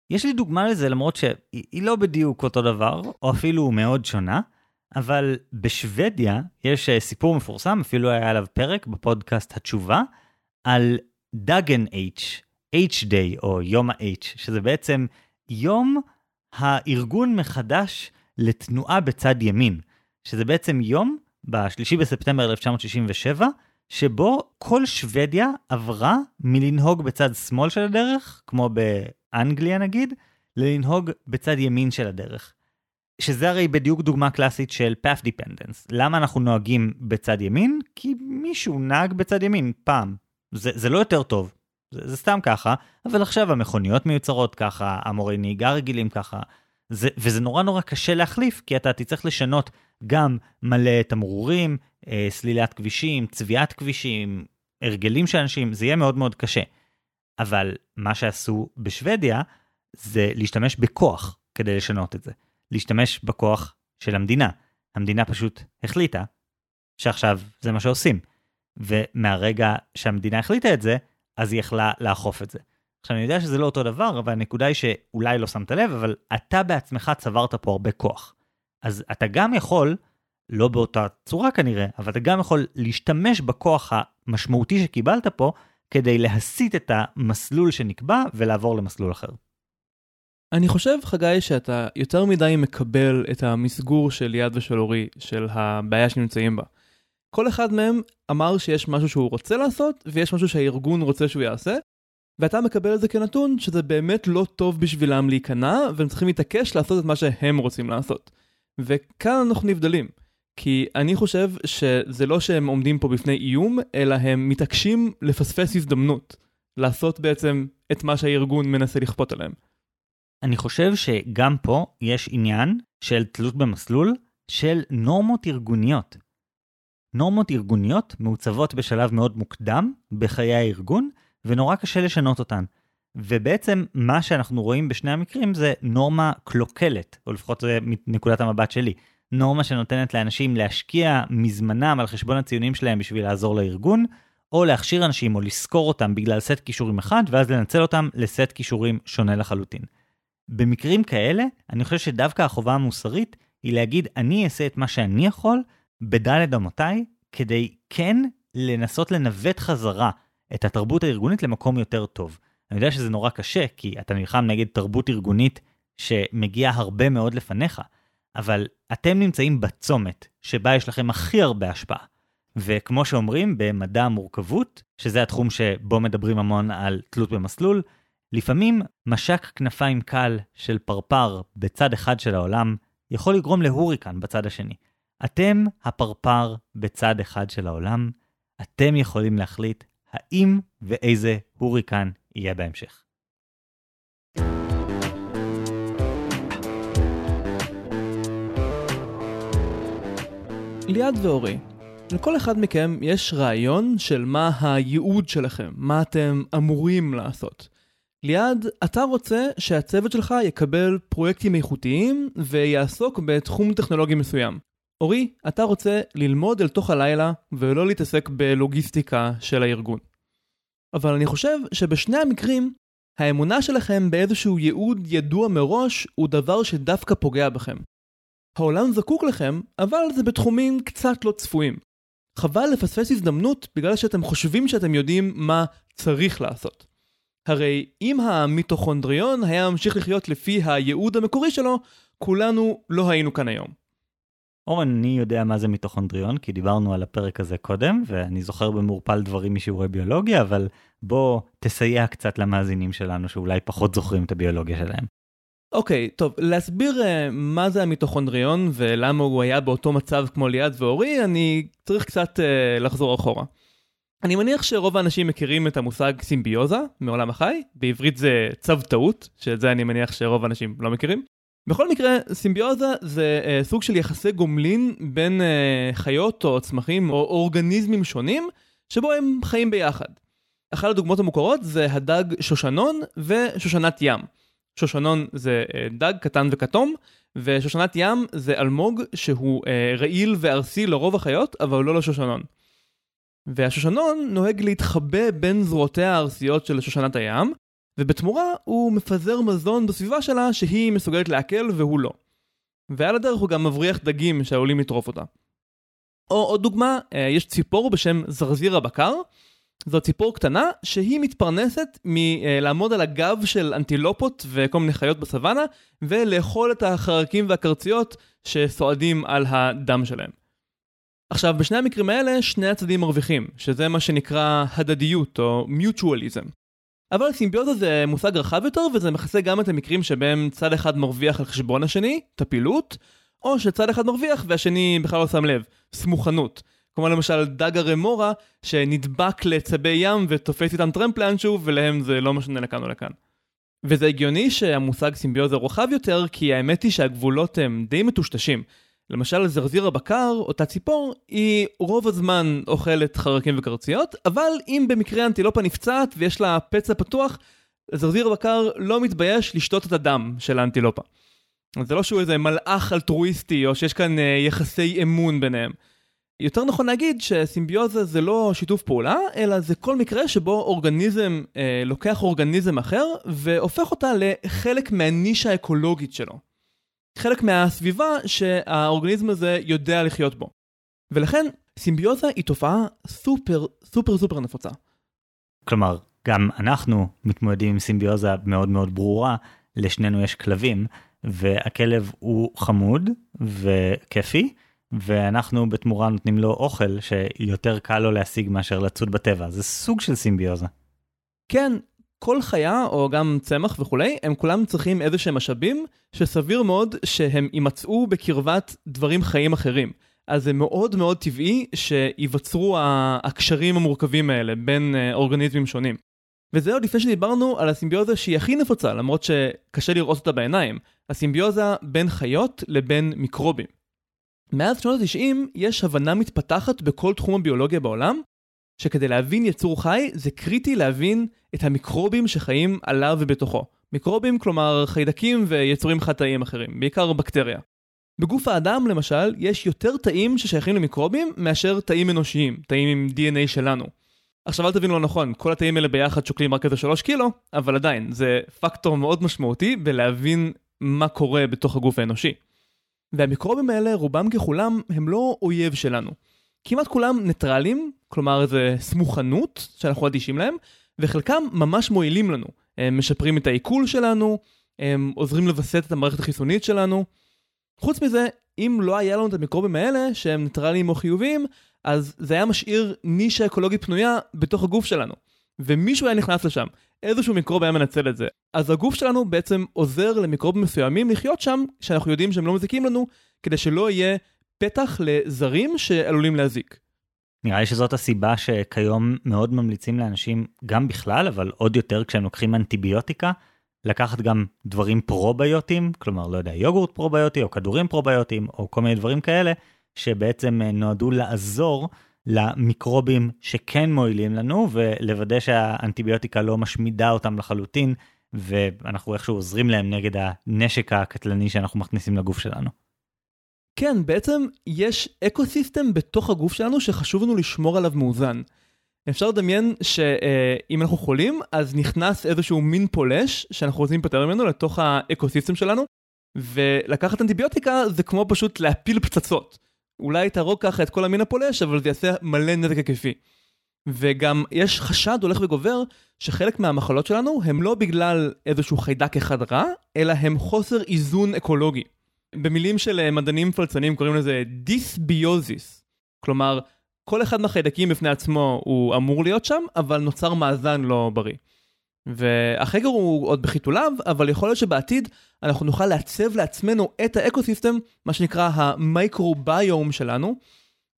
יש לי דוגמה לזה למרות שהיא לא בדיוק אותו דבר, או אפילו מאוד שונה, אבל בשוודיה יש אה, סיפור מפורסם, אפילו היה עליו פרק בפודקאסט התשובה, על דאגן H, H-Day או יום ה-H, שזה בעצם יום הארגון מחדש לתנועה בצד ימין, שזה בעצם יום ב-3 בספטמבר 1967, שבו כל שוודיה עברה מלנהוג בצד שמאל של הדרך, כמו באנגליה נגיד, ללנהוג בצד ימין של הדרך. שזה הרי בדיוק דוגמה קלאסית של path dependence. למה אנחנו נוהגים בצד ימין? כי מישהו נהג בצד ימין פעם. זה, זה לא יותר טוב, זה, זה סתם ככה, אבל עכשיו המכוניות מיוצרות ככה, המורי נהיגה רגילים ככה, זה, וזה נורא נורא קשה להחליף, כי אתה תצטרך לשנות גם מלא תמרורים, אה, סלילת כבישים, צביעת כבישים, הרגלים של אנשים, זה יהיה מאוד מאוד קשה. אבל מה שעשו בשוודיה זה להשתמש בכוח כדי לשנות את זה. להשתמש בכוח של המדינה. המדינה פשוט החליטה שעכשיו זה מה שעושים. ומהרגע שהמדינה החליטה את זה, אז היא יכלה לאכוף את זה. עכשיו, אני יודע שזה לא אותו דבר, אבל הנקודה היא שאולי לא שמת לב, אבל אתה בעצמך צברת פה הרבה כוח. אז אתה גם יכול, לא באותה צורה כנראה, אבל אתה גם יכול להשתמש בכוח המשמעותי שקיבלת פה, כדי להסיט את המסלול שנקבע ולעבור למסלול אחר. אני חושב, חגי, שאתה יותר מדי מקבל את המסגור של יד ושל אורי, של הבעיה שנמצאים בה. כל אחד מהם אמר שיש משהו שהוא רוצה לעשות, ויש משהו שהארגון רוצה שהוא יעשה, ואתה מקבל את זה כנתון שזה באמת לא טוב בשבילם להיכנע, והם צריכים להתעקש לעשות את מה שהם רוצים לעשות. וכאן אנחנו נבדלים. כי אני חושב שזה לא שהם עומדים פה בפני איום, אלא הם מתעקשים לפספס הזדמנות. לעשות בעצם את מה שהארגון מנסה לכפות עליהם. אני חושב שגם פה יש עניין של תלות במסלול של נורמות ארגוניות. נורמות ארגוניות מעוצבות בשלב מאוד מוקדם בחיי הארגון, ונורא קשה לשנות אותן. ובעצם מה שאנחנו רואים בשני המקרים זה נורמה קלוקלת, או לפחות זה מנקודת המבט שלי. נורמה שנותנת לאנשים להשקיע מזמנם על חשבון הציונים שלהם בשביל לעזור לארגון, או להכשיר אנשים או לשכור אותם בגלל סט כישורים אחד, ואז לנצל אותם לסט כישורים שונה לחלוטין. במקרים כאלה, אני חושב שדווקא החובה המוסרית היא להגיד, אני אעשה את מה שאני יכול, בדלת אמותיי, כדי כן לנסות לנווט חזרה את התרבות הארגונית למקום יותר טוב. אני יודע שזה נורא קשה, כי אתה נלחם נגד תרבות ארגונית שמגיעה הרבה מאוד לפניך, אבל אתם נמצאים בצומת שבה יש לכם הכי הרבה השפעה. וכמו שאומרים במדע המורכבות, שזה התחום שבו מדברים המון על תלות במסלול, לפעמים משק כנפיים קל של פרפר בצד אחד של העולם יכול לגרום להוריקן בצד השני. אתם הפרפר בצד אחד של העולם, אתם יכולים להחליט האם ואיזה הוריקן יהיה בהמשך. ליעד ואורי, לכל אחד מכם יש רעיון של מה הייעוד שלכם, מה אתם אמורים לעשות. ליעד, אתה רוצה שהצוות שלך יקבל פרויקטים איכותיים ויעסוק בתחום טכנולוגי מסוים. אורי, אתה רוצה ללמוד אל תוך הלילה ולא להתעסק בלוגיסטיקה של הארגון. אבל אני חושב שבשני המקרים, האמונה שלכם באיזשהו ייעוד ידוע מראש הוא דבר שדווקא פוגע בכם. העולם זקוק לכם, אבל זה בתחומים קצת לא צפויים. חבל לפספס הזדמנות בגלל שאתם חושבים שאתם יודעים מה צריך לעשות. הרי אם המיטוכונדריון היה ממשיך לחיות לפי הייעוד המקורי שלו, כולנו לא היינו כאן היום. אורן, אני יודע מה זה מיטוכונדריון, כי דיברנו על הפרק הזה קודם, ואני זוכר במעורפל דברים משיעורי ביולוגיה, אבל בוא תסייע קצת למאזינים שלנו שאולי פחות זוכרים את הביולוגיה שלהם. אוקיי, okay, טוב, להסביר uh, מה זה המיטוכונדריון ולמה הוא היה באותו מצב כמו ליעד ואורי, אני צריך קצת uh, לחזור אחורה. אני מניח שרוב האנשים מכירים את המושג סימביוזה מעולם החי, בעברית זה צו טעות, שאת זה אני מניח שרוב האנשים לא מכירים. בכל מקרה, סימביוזה זה uh, סוג של יחסי גומלין בין uh, חיות או צמחים או אורגניזמים שונים, שבו הם חיים ביחד. אחת הדוגמות המוכרות זה הדג שושנון ושושנת ים. שושנון זה uh, דג קטן וכתום, ושושנת ים זה אלמוג שהוא uh, רעיל וארסי לרוב החיות, אבל לא לשושנון. והשושנון נוהג להתחבא בין זרועותיה הארסיות של שושנת הים, ובתמורה הוא מפזר מזון בסביבה שלה שהיא מסוגלת לעכל והוא לא. ועל הדרך הוא גם מבריח דגים שעלולים לטרוף אותה. או עוד דוגמה, אה, יש ציפור בשם זרזיר הבקר. זו ציפור קטנה שהיא מתפרנסת מלעמוד על הגב של אנטילופות וכל מיני חיות בסוואנה ולאכול את החרקים והקרציות שסועדים על הדם שלהם. עכשיו, בשני המקרים האלה שני הצדדים מרוויחים, שזה מה שנקרא הדדיות או mutualism. אבל סימביוזה זה מושג רחב יותר וזה מכסה גם את המקרים שבהם צד אחד מרוויח על חשבון השני, טפילות, או שצד אחד מרוויח והשני בכלל לא שם לב, סמוכנות. כמו למשל דג הרמורה שנדבק לצבי ים ותופס איתם טרמפ לאנשהו ולהם זה לא משנה לכאן או לכאן. וזה הגיוני שהמושג סימביוזה רוחב יותר כי האמת היא שהגבולות הם די מטושטשים. למשל זרזיר הבקר, אותה ציפור, היא רוב הזמן אוכלת חרקים וקרציות, אבל אם במקרה אנטילופה נפצעת ויש לה פצע פתוח, זרזיר הבקר לא מתבייש לשתות את הדם של האנטילופה. זה לא שהוא איזה מלאך אלטרואיסטי או שיש כאן אה, יחסי אמון ביניהם. יותר נכון להגיד שסימביוזה זה לא שיתוף פעולה, אלא זה כל מקרה שבו אורגניזם אה, לוקח אורגניזם אחר והופך אותה לחלק מהנישה האקולוגית שלו. חלק מהסביבה שהאורגניזם הזה יודע לחיות בו. ולכן סימביוזה היא תופעה סופר סופר סופר נפוצה. כלומר, גם אנחנו מתמודדים עם סימביוזה מאוד מאוד ברורה, לשנינו יש כלבים, והכלב הוא חמוד וכיפי, ואנחנו בתמורה נותנים לו אוכל שיותר קל לו להשיג מאשר לצוד בטבע, זה סוג של סימביוזה. כן, כל חיה, או גם צמח וכולי, הם כולם צריכים איזה שהם משאבים, שסביר מאוד שהם יימצאו בקרבת דברים חיים אחרים. אז זה מאוד מאוד טבעי שייווצרו הקשרים המורכבים האלה בין אה, אורגניזמים שונים. וזה עוד לפני שדיברנו על הסימביוזה שהיא הכי נפוצה, למרות שקשה לראות אותה בעיניים. הסימביוזה בין חיות לבין מיקרובים. מאז שנות ה-90 יש הבנה מתפתחת בכל תחום הביולוגיה בעולם, שכדי להבין יצור חי זה קריטי להבין את המיקרובים שחיים עליו ובתוכו. מיקרובים כלומר חיידקים ויצורים חטאיים אחרים, בעיקר בקטריה. בגוף האדם למשל יש יותר תאים ששייכים למיקרובים מאשר תאים אנושיים, תאים עם DNA שלנו. עכשיו אל תבינו לא נכון, כל התאים האלה ביחד שוקלים רק איזה 3 קילו, אבל עדיין, זה פקטור מאוד משמעותי בלהבין מה קורה בתוך הגוף האנושי. והמיקרובים האלה, רובם ככולם, הם לא אויב שלנו. כמעט כולם ניטרלים, כלומר איזה סמוכנות שאנחנו אדישים להם, וחלקם ממש מועילים לנו. הם משפרים את העיכול שלנו, הם עוזרים לווסת את המערכת החיסונית שלנו. חוץ מזה, אם לא היה לנו את המיקרובים האלה, שהם ניטרליים או חיוביים, אז זה היה משאיר נישה אקולוגית פנויה בתוך הגוף שלנו. ומישהו היה נכנס לשם, איזשהו מיקרוב היה מנצל את זה. אז הגוף שלנו בעצם עוזר למיקרובים מסוימים לחיות שם, שאנחנו יודעים שהם לא מזיקים לנו, כדי שלא יהיה פתח לזרים שעלולים להזיק. נראה לי שזאת הסיבה שכיום מאוד ממליצים לאנשים, גם בכלל, אבל עוד יותר כשהם לוקחים אנטיביוטיקה, לקחת גם דברים פרוביוטיים, כלומר, לא יודע, יוגורט פרוביוטי או כדורים פרוביוטיים או כל מיני דברים כאלה, שבעצם אה, נועדו לעזור למיקרובים שכן מועילים לנו ולוודא שהאנטיביוטיקה לא משמידה אותם לחלוטין ואנחנו איכשהו עוזרים להם נגד הנשק הקטלני שאנחנו מכניסים לגוף שלנו. כן, בעצם יש ecosystem בתוך הגוף שלנו שחשוב לנו לשמור עליו מאוזן. אפשר לדמיין שאם אנחנו חולים, אז נכנס איזשהו מין פולש שאנחנו רוצים להיפטר ממנו לתוך ה ecosystem שלנו, ולקחת אנטיביוטיקה זה כמו פשוט להפיל פצצות. אולי תהרוג ככה את כל המין הפולש, אבל זה יעשה מלא נזק היקפי. וגם יש חשד הולך וגובר שחלק מהמחלות שלנו הם לא בגלל איזשהו חיידק אחד רע, אלא הם חוסר איזון אקולוגי. במילים של אה, מדענים פלצנים קוראים לזה דיסביוזיס. כלומר, כל אחד מהחיידקים בפני עצמו הוא אמור להיות שם, אבל נוצר מאזן לא בריא. והחקר הוא עוד בחיתוליו, אבל יכול להיות שבעתיד אנחנו נוכל לעצב לעצמנו את האקוסיסטם, מה שנקרא המייקרוביום שלנו,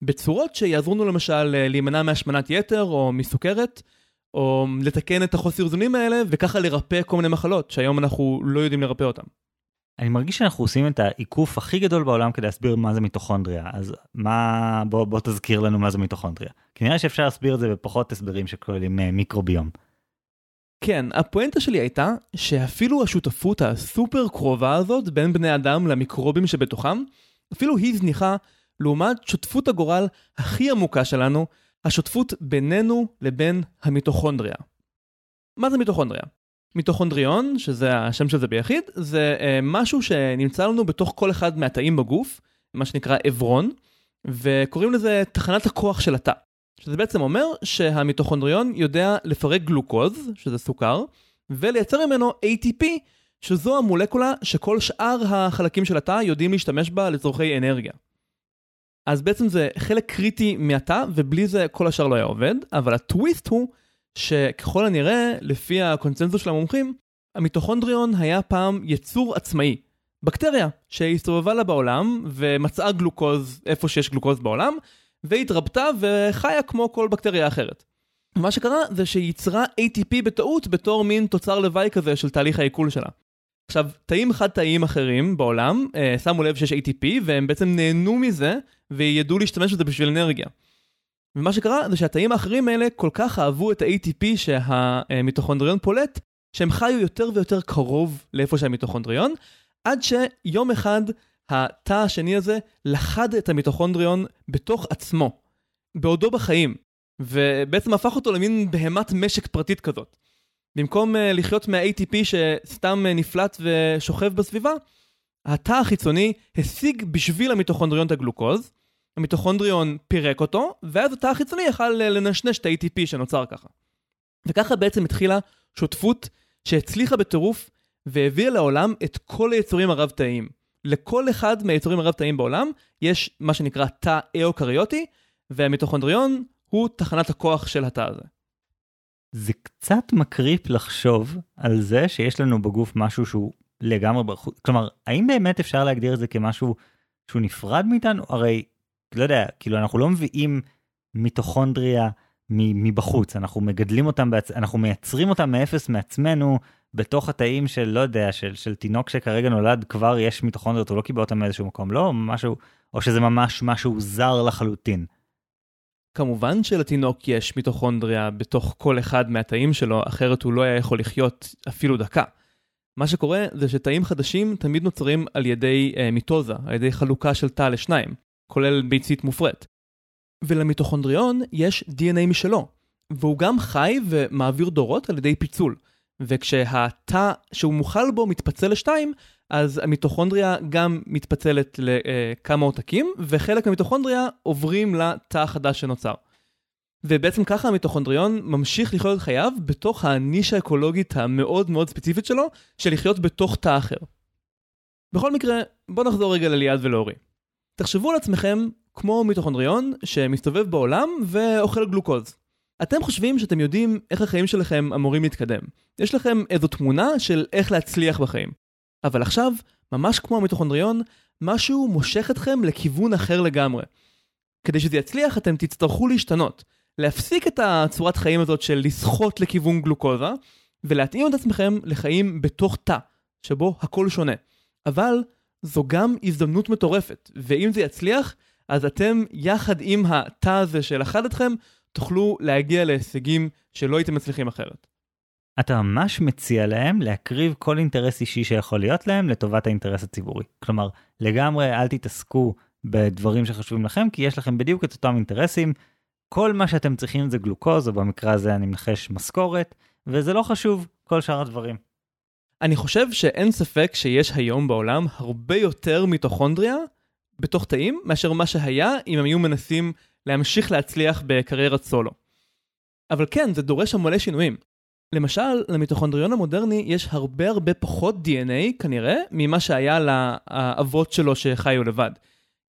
בצורות שיעזרו לנו למשל אה, להימנע מהשמנת יתר או מסוכרת, או לתקן את החוסר איזונים האלה, וככה לרפא כל מיני מחלות שהיום אנחנו לא יודעים לרפא אותן. אני מרגיש שאנחנו עושים את העיקוף הכי גדול בעולם כדי להסביר מה זה מיטוכונדריה, אז מה, בוא, בוא תזכיר לנו מה זה מיטוכונדריה. כי נראה שאפשר להסביר את זה בפחות הסברים שכוללים אה, מיקרוביום. כן, הפואנטה שלי הייתה שאפילו השותפות הסופר קרובה הזאת בין בני אדם למיקרובים שבתוכם, אפילו היא זניחה לעומת שותפות הגורל הכי עמוקה שלנו, השותפות בינינו לבין המיטוכונדריה. מה זה מיטוכונדריה? מיטוכונדריון, שזה השם של זה ביחיד, זה אה, משהו שנמצא לנו בתוך כל אחד מהתאים בגוף, מה שנקרא עברון, וקוראים לזה תחנת הכוח של התא. שזה בעצם אומר שהמיטוכונדריון יודע לפרק גלוקוז, שזה סוכר, ולייצר ממנו ATP, שזו המולקולה שכל שאר החלקים של התא יודעים להשתמש בה לצורכי אנרגיה. אז בעצם זה חלק קריטי מהתא, ובלי זה כל השאר לא היה עובד, אבל הטוויסט הוא שככל הנראה, לפי הקונצנזוס של המומחים, המיטוכונדריון היה פעם יצור עצמאי. בקטריה שהסתובבה לה בעולם ומצאה גלוקוז איפה שיש גלוקוז בעולם, והתרבתה וחיה כמו כל בקטריה אחרת. מה שקרה זה שהיא ייצרה ATP בטעות בתור מין תוצר לוואי כזה של תהליך העיכול שלה. עכשיו, תאים חד תאיים אחרים בעולם אה, שמו לב שיש ATP והם בעצם נהנו מזה וידעו להשתמש בזה בשביל אנרגיה. ומה שקרה זה שהתאים האחרים האלה כל כך אהבו את ה-ATP שהמיטוכונדריון פולט, שהם חיו יותר ויותר קרוב לאיפה שהמיטוכונדריון, עד שיום אחד התא השני הזה לחד את המיטוכונדריון בתוך עצמו, בעודו בחיים, ובעצם הפך אותו למין בהמת משק פרטית כזאת. במקום uh, לחיות מה-ATP שסתם uh, נפלט ושוכב בסביבה, התא החיצוני השיג בשביל המיטוכונדריון את הגלוקוז, המיטוכונדריון פירק אותו, ואז התא החיצוני יכל לנשנש את ה-ATP שנוצר ככה. וככה בעצם התחילה שותפות שהצליחה בטירוף והביאה לעולם את כל היצורים הרב-תאיים. לכל אחד מהיצורים הרב-תאיים בעולם יש מה שנקרא תא אאוקריוטי, והמיטוכונדריון הוא תחנת הכוח של התא הזה. זה קצת מקריפ לחשוב על זה שיש לנו בגוף משהו שהוא לגמרי בחוץ. כלומר, האם באמת אפשר להגדיר את זה כמשהו שהוא נפרד מאיתנו? הרי, לא יודע, כאילו אנחנו לא מביאים מיטוכונדריה מבחוץ, אנחנו מגדלים אותם, בעצ... אנחנו מייצרים אותם מאפס מעצמנו, בתוך התאים של, לא יודע, של, של תינוק שכרגע נולד, כבר יש מיטוכונדריות, הוא לא קיבל אותם מאיזשהו מקום, לא משהו, או שזה ממש משהו זר לחלוטין. כמובן שלתינוק יש מיטוכונדריה בתוך כל אחד מהתאים שלו, אחרת הוא לא היה יכול לחיות אפילו דקה. מה שקורה זה שתאים חדשים תמיד נוצרים על ידי אה, מיטוזה, על ידי חלוקה של תא לשניים, כולל ביצית מופרית. ולמיטוכונדריון יש DNA משלו, והוא גם חי ומעביר דורות על ידי פיצול. וכשהתא שהוא מוכל בו מתפצל לשתיים, אז המיטוכונדריה גם מתפצלת לכמה עותקים, וחלק מהמיטוכונדריה עוברים לתא החדש שנוצר. ובעצם ככה המיטוכונדריון ממשיך לחיות את חייו בתוך הנישה האקולוגית המאוד מאוד ספציפית שלו, של לחיות בתוך תא אחר. בכל מקרה, בואו נחזור רגע לליעד ולאורי. תחשבו על עצמכם כמו מיטוכונדריון שמסתובב בעולם ואוכל גלוקוז. אתם חושבים שאתם יודעים איך החיים שלכם אמורים להתקדם. יש לכם איזו תמונה של איך להצליח בחיים. אבל עכשיו, ממש כמו המיטוכונדריון, משהו מושך אתכם לכיוון אחר לגמרי. כדי שזה יצליח אתם תצטרכו להשתנות. להפסיק את הצורת חיים הזאת של לסחוט לכיוון גלוקוזה, ולהתאים את עצמכם לחיים בתוך תא, שבו הכל שונה. אבל זו גם הזדמנות מטורפת, ואם זה יצליח, אז אתם יחד עם התא הזה של אחד אתכם, תוכלו להגיע להישגים שלא הייתם מצליחים אחרת. אתה ממש מציע להם להקריב כל אינטרס אישי שיכול להיות להם לטובת האינטרס הציבורי. כלומר, לגמרי אל תתעסקו בדברים שחשובים לכם, כי יש לכם בדיוק את אותם אינטרסים. כל מה שאתם צריכים זה גלוקוז, או במקרה הזה אני מנחש משכורת, וזה לא חשוב, כל שאר הדברים. אני חושב שאין ספק שיש היום בעולם הרבה יותר מיטוכונדריה בתוך תאים, מאשר מה שהיה אם הם היו מנסים להמשיך להצליח בקריירת סולו. אבל כן, זה דורש המון שינויים. למשל, למיטוכונדריון המודרני יש הרבה הרבה פחות DNA, כנראה, ממה שהיה לאבות שלו שחיו לבד.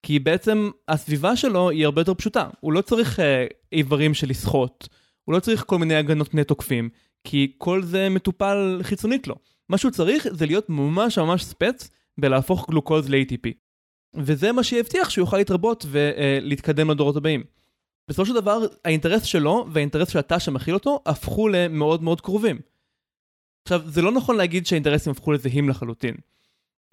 כי בעצם הסביבה שלו היא הרבה יותר פשוטה. הוא לא צריך אה, איברים של לסחוט, הוא לא צריך כל מיני הגנות פני תוקפים, כי כל זה מטופל חיצונית לו. מה שהוא צריך זה להיות ממש ממש ספץ בלהפוך גלוקוז ל-ATP. וזה מה שיבטיח שהוא יוכל להתרבות ולהתקדם לדורות הבאים. בסופו של דבר, האינטרס שלו והאינטרס של התא שמכיל אותו הפכו למאוד מאוד קרובים. עכשיו, זה לא נכון להגיד שהאינטרסים הפכו לזהים לחלוטין.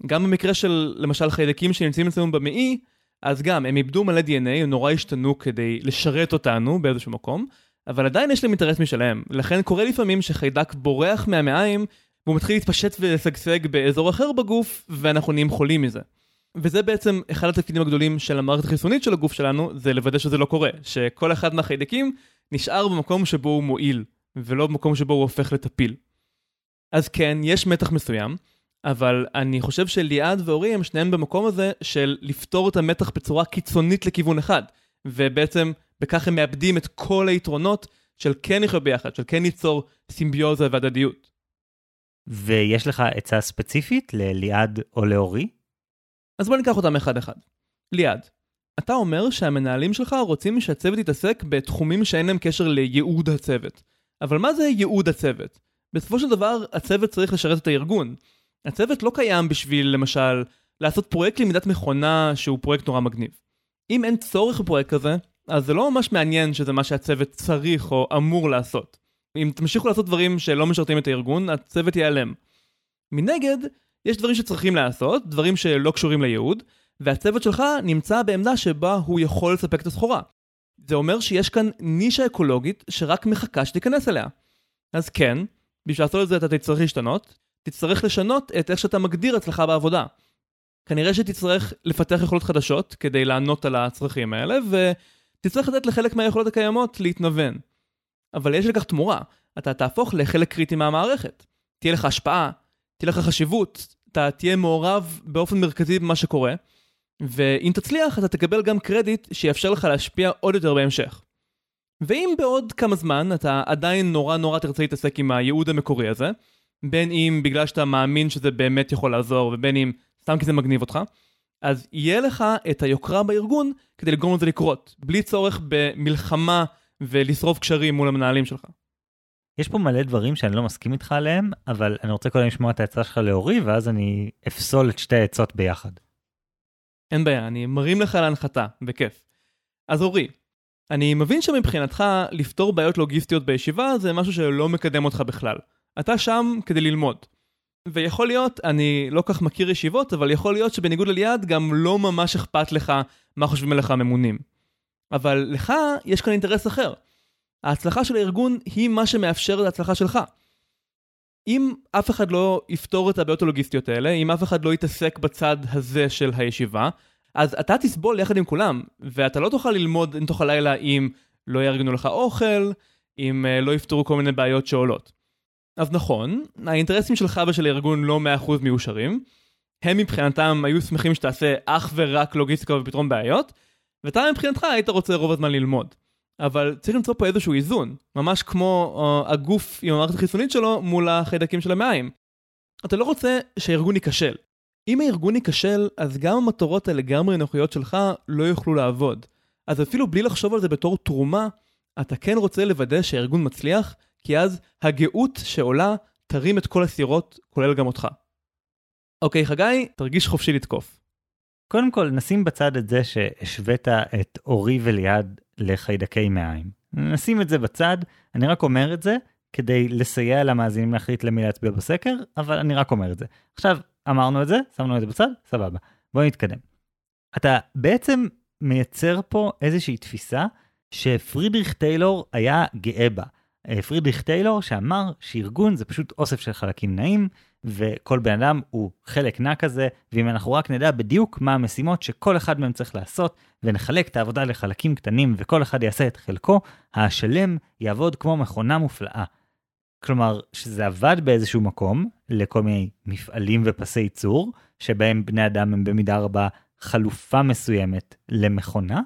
גם במקרה של, למשל, חיידקים שנמצאים אצלנו במעי, אז גם, הם איבדו מלא DNA, הם נורא השתנו כדי לשרת אותנו באיזשהו מקום, אבל עדיין יש להם אינטרס משלהם. לכן קורה לפעמים שחיידק בורח מהמעיים, והוא מתחיל להתפשט ולשגשג באזור אחר בגוף, ואנחנו נהיים חולים מזה. וזה בעצם אחד התפקידים הגדולים של המערכת החיסונית של הגוף שלנו, זה לוודא שזה לא קורה. שכל אחד מהחיידקים נשאר במקום שבו הוא מועיל, ולא במקום שבו הוא הופך לטפיל. אז כן, יש מתח מסוים, אבל אני חושב שליעד ואורי הם שניהם במקום הזה של לפתור את המתח בצורה קיצונית לכיוון אחד, ובעצם בכך הם מאבדים את כל היתרונות של כן לחיות ביחד, של כן ליצור סימביוזה והדדיות. ויש לך עצה ספציפית לליעד או לאורי? אז בוא ניקח אותם אחד אחד. ליעד, אתה אומר שהמנהלים שלך רוצים שהצוות יתעסק בתחומים שאין להם קשר לייעוד הצוות. אבל מה זה ייעוד הצוות? בסופו של דבר, הצוות צריך לשרת את הארגון. הצוות לא קיים בשביל, למשל, לעשות פרויקט למידת מכונה שהוא פרויקט נורא מגניב. אם אין צורך בפרויקט כזה, אז זה לא ממש מעניין שזה מה שהצוות צריך או אמור לעשות. אם תמשיכו לעשות דברים שלא משרתים את הארגון, הצוות ייעלם. מנגד, יש דברים שצריכים לעשות, דברים שלא קשורים לייעוד, והצוות שלך נמצא בעמדה שבה הוא יכול לספק את הסחורה. זה אומר שיש כאן נישה אקולוגית שרק מחכה שתיכנס אליה. אז כן, בשביל לעשות את זה אתה תצטרך להשתנות, תצטרך לשנות את איך שאתה מגדיר הצלחה בעבודה. כנראה שתצטרך לפתח יכולות חדשות כדי לענות על הצרכים האלה, ותצטרך לתת לחלק מהיכולות הקיימות להתנוון. אבל יש לכך תמורה, אתה תהפוך לחלק קריטי מהמערכת. תהיה לך השפעה, תהיה לך חשיבות, אתה תהיה מעורב באופן מרכזי במה שקורה, ואם תצליח אתה תקבל גם קרדיט שיאפשר לך להשפיע עוד יותר בהמשך. ואם בעוד כמה זמן אתה עדיין נורא נורא תרצה להתעסק עם הייעוד המקורי הזה, בין אם בגלל שאתה מאמין שזה באמת יכול לעזור, ובין אם סתם כי זה מגניב אותך, אז יהיה לך את היוקרה בארגון כדי לגרום לזה לקרות, בלי צורך במלחמה ולשרוף קשרים מול המנהלים שלך. יש פה מלא דברים שאני לא מסכים איתך עליהם, אבל אני רוצה קודם לשמוע את העצה שלך לאורי, ואז אני אפסול את שתי העצות ביחד. אין בעיה, אני מרים לך להנחתה, בכיף. אז אורי, אני מבין שמבחינתך לפתור בעיות לוגיסטיות בישיבה זה משהו שלא מקדם אותך בכלל. אתה שם כדי ללמוד. ויכול להיות, אני לא כך מכיר ישיבות, אבל יכול להיות שבניגוד לליעד גם לא ממש אכפת לך מה חושבים עליך הממונים. אבל לך יש כאן אינטרס אחר. ההצלחה של הארגון היא מה שמאפשר את ההצלחה שלך. אם אף אחד לא יפתור את הבעיות הלוגיסטיות האלה, אם אף אחד לא יתעסק בצד הזה של הישיבה, אז אתה תסבול יחד עם כולם, ואתה לא תוכל ללמוד לתוך הלילה אם לא יארגנו לך אוכל, אם אה, לא יפתרו כל מיני בעיות שעולות. אז נכון, האינטרסים שלך ושל הארגון לא 100% מיושרים, הם מבחינתם היו שמחים שתעשה אך ורק לוגיסטיקה ופתרון בעיות, ואתה מבחינתך היית רוצה רוב הזמן ללמוד. אבל צריך למצוא פה איזשהו איזון, ממש כמו uh, הגוף עם המערכת החיסונית שלו מול החיידקים של המעיים. אתה לא רוצה שהארגון ייכשל. אם הארגון ייכשל, אז גם המטרות הלגמרי נוחיות שלך לא יוכלו לעבוד. אז אפילו בלי לחשוב על זה בתור תרומה, אתה כן רוצה לוודא שהארגון מצליח, כי אז הגאות שעולה תרים את כל הסירות, כולל גם אותך. אוקיי, חגי, תרגיש חופשי לתקוף. קודם כל, נשים בצד את זה שהשווית את אורי וליעד לחיידקי מעיים. נשים את זה בצד, אני רק אומר את זה כדי לסייע למאזינים להחליט למי להצביע בסקר, אבל אני רק אומר את זה. עכשיו, אמרנו את זה, שמנו את זה בצד, סבבה. בואו נתקדם. אתה בעצם מייצר פה איזושהי תפיסה שפרידריך טיילור היה גאה בה. אה, פרידריך טיילור שאמר שארגון זה פשוט אוסף של חלקים נעים, וכל בן אדם הוא חלק נע כזה, ואם אנחנו רק נדע בדיוק מה המשימות שכל אחד מהם צריך לעשות, ונחלק את העבודה לחלקים קטנים וכל אחד יעשה את חלקו, השלם יעבוד כמו מכונה מופלאה. כלומר, שזה עבד באיזשהו מקום לכל מיני מפעלים ופסי ייצור, שבהם בני אדם הם במידה רבה חלופה מסוימת למכונה,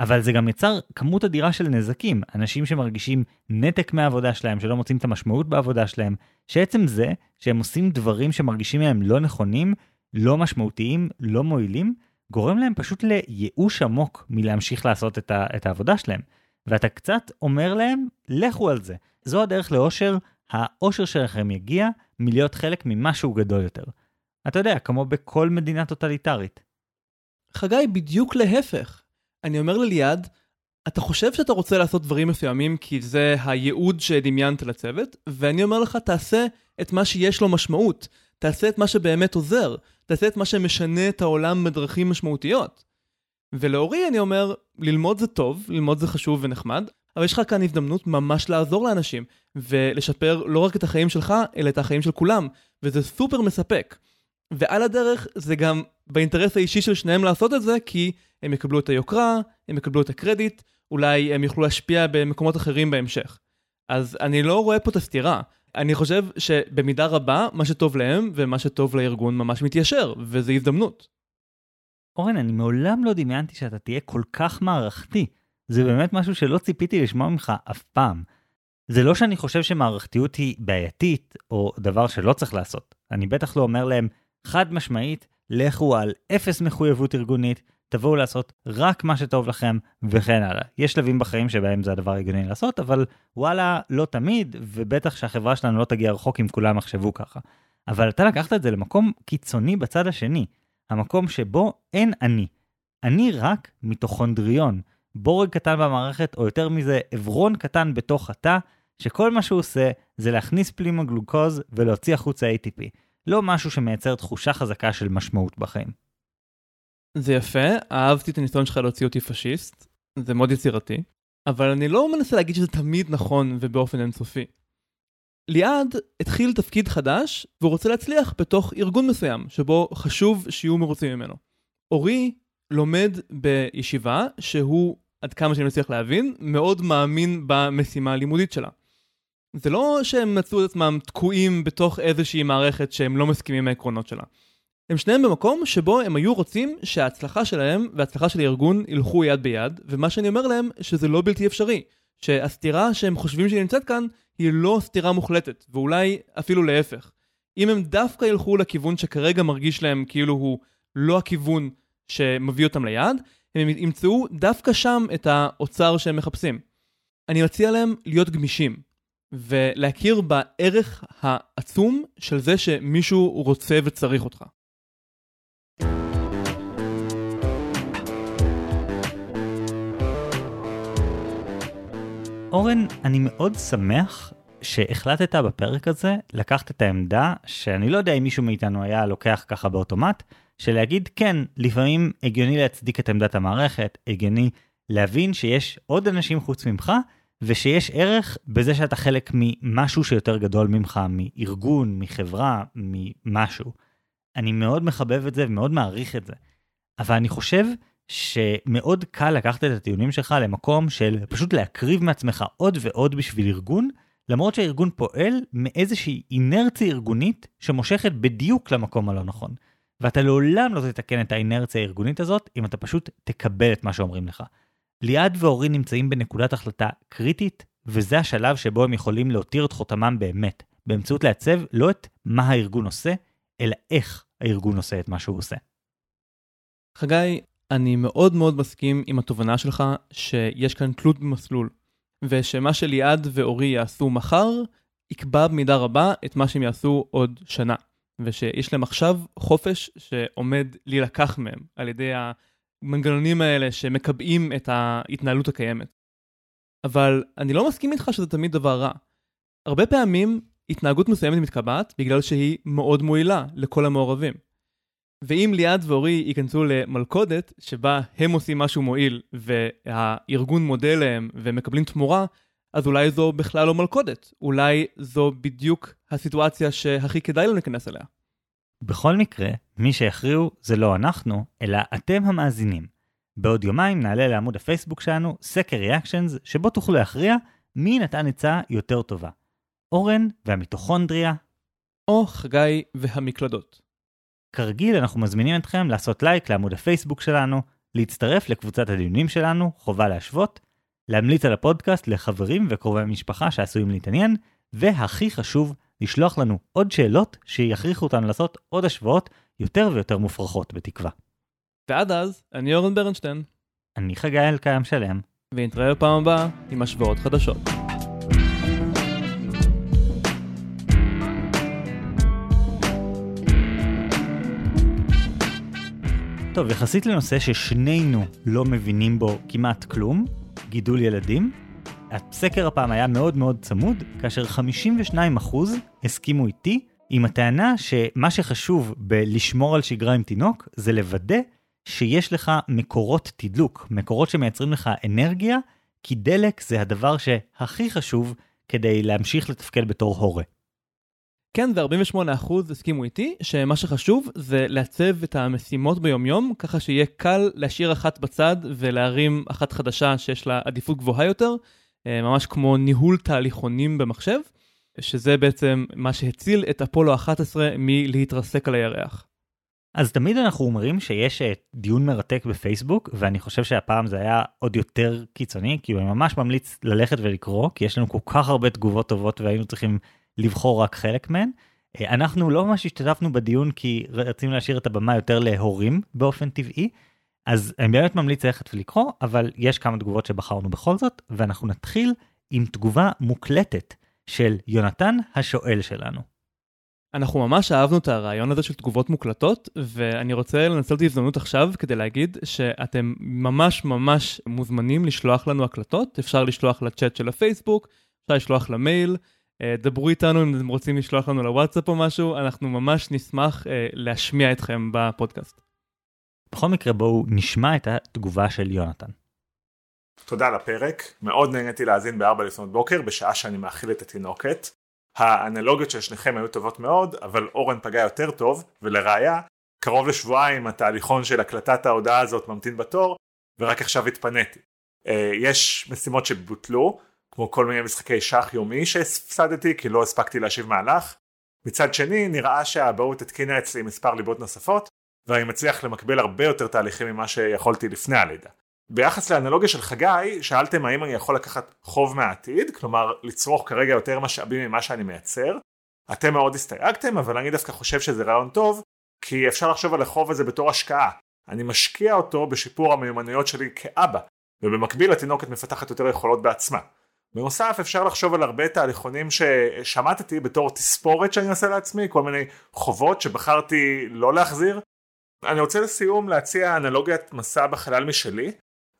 אבל זה גם יצר כמות אדירה של נזקים, אנשים שמרגישים נתק מהעבודה שלהם, שלא מוצאים את המשמעות בעבודה שלהם, שעצם זה שהם עושים דברים שמרגישים מהם לא נכונים, לא משמעותיים, לא מועילים, גורם להם פשוט לייאוש עמוק מלהמשיך לעשות את, ה- את העבודה שלהם. ואתה קצת אומר להם, לכו על זה. זו הדרך לאושר, האושר שלכם יגיע מלהיות חלק ממשהו גדול יותר. אתה יודע, כמו בכל מדינה טוטליטרית. חגי, בדיוק להפך. אני אומר לליעד, אתה חושב שאתה רוצה לעשות דברים מסוימים כי זה הייעוד שדמיינת לצוות, ואני אומר לך, תעשה את מה שיש לו משמעות. תעשה את מה שבאמת עוזר. תעשה את מה שמשנה את העולם בדרכים משמעותיות. ולאורי אני אומר, ללמוד זה טוב, ללמוד זה חשוב ונחמד, אבל יש לך כאן הזדמנות ממש לעזור לאנשים, ולשפר לא רק את החיים שלך, אלא את החיים של כולם, וזה סופר מספק. ועל הדרך זה גם באינטרס האישי של שניהם לעשות את זה, כי הם יקבלו את היוקרה, הם יקבלו את הקרדיט, אולי הם יוכלו להשפיע במקומות אחרים בהמשך. אז אני לא רואה פה את הסתירה. אני חושב שבמידה רבה, מה שטוב להם ומה שטוב לארגון ממש מתיישר, וזו הזדמנות. אורן, אני מעולם לא דמיינתי שאתה תהיה כל כך מערכתי. זה באמת משהו שלא ציפיתי לשמוע ממך אף פעם. זה לא שאני חושב שמערכתיות היא בעייתית, או דבר שלא צריך לעשות. אני בטח לא אומר להם, חד משמעית, לכו על אפס מחויבות ארגונית, תבואו לעשות רק מה שטוב לכם, וכן הלאה. יש שלבים בחיים שבהם זה הדבר הגיוני לעשות, אבל וואלה, לא תמיד, ובטח שהחברה שלנו לא תגיע רחוק אם כולם יחשבו ככה. אבל אתה לקחת את זה למקום קיצוני בצד השני, המקום שבו אין אני. אני רק מיטוכונדריון, בורג קטן במערכת, או יותר מזה, עברון קטן בתוך התא, שכל מה שהוא עושה זה להכניס פלימה גלוקוז ולהוציא החוצה ATP. לא משהו שמייצר תחושה חזקה של משמעות בחיים. זה יפה, אהבתי את הניסיון שלך להוציא אותי פשיסט, זה מאוד יצירתי, אבל אני לא מנסה להגיד שזה תמיד נכון ובאופן אינסופי. ליעד התחיל תפקיד חדש והוא רוצה להצליח בתוך ארגון מסוים שבו חשוב שיהיו מרוצים ממנו. אורי לומד בישיבה שהוא, עד כמה שאני מצליח להבין, מאוד מאמין במשימה הלימודית שלה. זה לא שהם מצאו את עצמם תקועים בתוך איזושהי מערכת שהם לא מסכימים עם העקרונות שלה. הם שניהם במקום שבו הם היו רוצים שההצלחה שלהם וההצלחה של הארגון ילכו יד ביד, ומה שאני אומר להם שזה לא בלתי אפשרי. שהסתירה שהם חושבים שהיא נמצאת כאן היא לא סתירה מוחלטת, ואולי אפילו להפך. אם הם דווקא ילכו לכיוון שכרגע מרגיש להם כאילו הוא לא הכיוון שמביא אותם ליעד, הם ימצאו דווקא שם את האוצר שהם מחפשים. אני מציע להם להיות גמישים. ולהכיר בערך העצום של זה שמישהו רוצה וצריך אותך. אורן, אני מאוד שמח שהחלטת בפרק הזה לקחת את העמדה שאני לא יודע אם מישהו מאיתנו היה לוקח ככה באוטומט, של להגיד כן, לפעמים הגיוני להצדיק את עמדת המערכת, הגיוני להבין שיש עוד אנשים חוץ ממך, ושיש ערך בזה שאתה חלק ממשהו שיותר גדול ממך, מארגון, מחברה, ממשהו. אני מאוד מחבב את זה ומאוד מעריך את זה. אבל אני חושב שמאוד קל לקחת את הטיעונים שלך למקום של פשוט להקריב מעצמך עוד ועוד בשביל ארגון, למרות שהארגון פועל מאיזושהי אינרציה ארגונית שמושכת בדיוק למקום הלא נכון. ואתה לעולם לא תתקן את האינרציה הארגונית הזאת אם אתה פשוט תקבל את מה שאומרים לך. ליעד ואורי נמצאים בנקודת החלטה קריטית, וזה השלב שבו הם יכולים להותיר את חותמם באמת, באמצעות לעצב לא את מה הארגון עושה, אלא איך הארגון עושה את מה שהוא עושה. חגי, אני מאוד מאוד מסכים עם התובנה שלך שיש כאן תלות במסלול, ושמה שליעד ואורי יעשו מחר, יקבע במידה רבה את מה שהם יעשו עוד שנה, ושיש להם עכשיו חופש שעומד להילקח מהם על ידי המנגנונים האלה שמקבעים את ההתנהלות הקיימת. אבל אני לא מסכים איתך שזה תמיד דבר רע. הרבה פעמים התנהגות מסוימת מתקבעת בגלל שהיא מאוד מועילה לכל המעורבים. ואם ליעד ואורי ייכנסו למלכודת שבה הם עושים משהו מועיל והארגון מודה להם ומקבלים תמורה, אז אולי זו בכלל לא מלכודת. אולי זו בדיוק הסיטואציה שהכי כדאי לנו להיכנס אליה. בכל מקרה, מי שיכריעו זה לא אנחנו, אלא אתם המאזינים. בעוד יומיים נעלה לעמוד הפייסבוק שלנו סקר ריאקשנס, שבו תוכלו להכריע מי נתן עצה יותר טובה. אורן והמיטוכונדריה, או חגי והמקלדות. כרגיל אנחנו מזמינים אתכם לעשות לייק לעמוד הפייסבוק שלנו, להצטרף לקבוצת הדיונים שלנו, חובה להשוות, להמליץ על הפודקאסט לחברים וקרובי משפחה שעשויים להתעניין, והכי חשוב, לשלוח לנו עוד שאלות שיכריחו אותנו לעשות עוד השוואות יותר ויותר מופרכות בתקווה. ועד אז, אני אורן ברנשטיין, אני חגי אלקיים שלם, ונתראה בפעם הבאה עם השוואות חדשות. טוב, יחסית לנושא ששנינו לא מבינים בו כמעט כלום, גידול ילדים, הסקר הפעם היה מאוד מאוד צמוד, כאשר 52% הסכימו איתי עם הטענה שמה שחשוב בלשמור על שגרה עם תינוק זה לוודא שיש לך מקורות תדלוק, מקורות שמייצרים לך אנרגיה, כי דלק זה הדבר שהכי חשוב כדי להמשיך לתפקד בתור הורה. כן, ו-48% הסכימו איתי שמה שחשוב זה לעצב את המשימות ביומיום, ככה שיהיה קל להשאיר אחת בצד ולהרים אחת חדשה שיש לה עדיפות גבוהה יותר, אה, ממש כמו ניהול תהליכונים במחשב, שזה בעצם מה שהציל את אפולו 11 מלהתרסק על הירח. אז תמיד אנחנו אומרים שיש אה, דיון מרתק בפייסבוק, ואני חושב שהפעם זה היה עוד יותר קיצוני, כי אני ממש ממליץ ללכת ולקרוא, כי יש לנו כל כך הרבה תגובות טובות והיינו צריכים לבחור רק חלק מהן. אה, אנחנו לא ממש השתתפנו בדיון כי רצינו להשאיר את הבמה יותר להורים באופן טבעי, אז אני באמת ממליץ ללכת ולקרוא, אבל יש כמה תגובות שבחרנו בכל זאת, ואנחנו נתחיל עם תגובה מוקלטת של יונתן השואל שלנו. אנחנו ממש אהבנו את הרעיון הזה של תגובות מוקלטות, ואני רוצה לנצל את ההזדמנות עכשיו כדי להגיד שאתם ממש ממש מוזמנים לשלוח לנו הקלטות, אפשר לשלוח לצ'אט של הפייסבוק, אפשר לשלוח למייל, דברו איתנו אם אתם רוצים לשלוח לנו לוואטסאפ או משהו, אנחנו ממש נשמח אה, להשמיע אתכם בפודקאסט. בכל מקרה בואו נשמע את התגובה של יונתן. תודה על הפרק, מאוד נהניתי להאזין בארבע לפנות בוקר בשעה שאני מאכיל את התינוקת. האנלוגיות של שניכם היו טובות מאוד, אבל אורן פגע יותר טוב, ולראיה, קרוב לשבועיים התהליכון של הקלטת ההודעה הזאת ממתין בתור, ורק עכשיו התפניתי. אה, יש משימות שבוטלו, כמו כל מיני משחקי שח יומי שהפסדתי כי לא הספקתי להשיב מהלך. מצד שני נראה שהאבהות התקינה אצלי מספר ליבות נוספות ואני מצליח למקבל הרבה יותר תהליכים ממה שיכולתי לפני הלידה. ביחס לאנלוגיה של חגי, שאלתם האם אני יכול לקחת חוב מהעתיד, כלומר לצרוך כרגע יותר משאבים ממה שאני מייצר. אתם מאוד הסתייגתם, אבל אני דווקא חושב שזה רעיון טוב, כי אפשר לחשוב על החוב הזה בתור השקעה. אני משקיע אותו בשיפור המיומנויות שלי כאבא, ובמקביל התינוקת מפתחת יותר יכולות בעצמה. בנוסף אפשר לחשוב על הרבה תהליכונים ששמטתי בתור תספורת שאני עושה לעצמי, כל מיני חובות שבחרתי לא להחזיר. אני רוצה לסיום להציע אנלוגיית מסע בחלל משלי.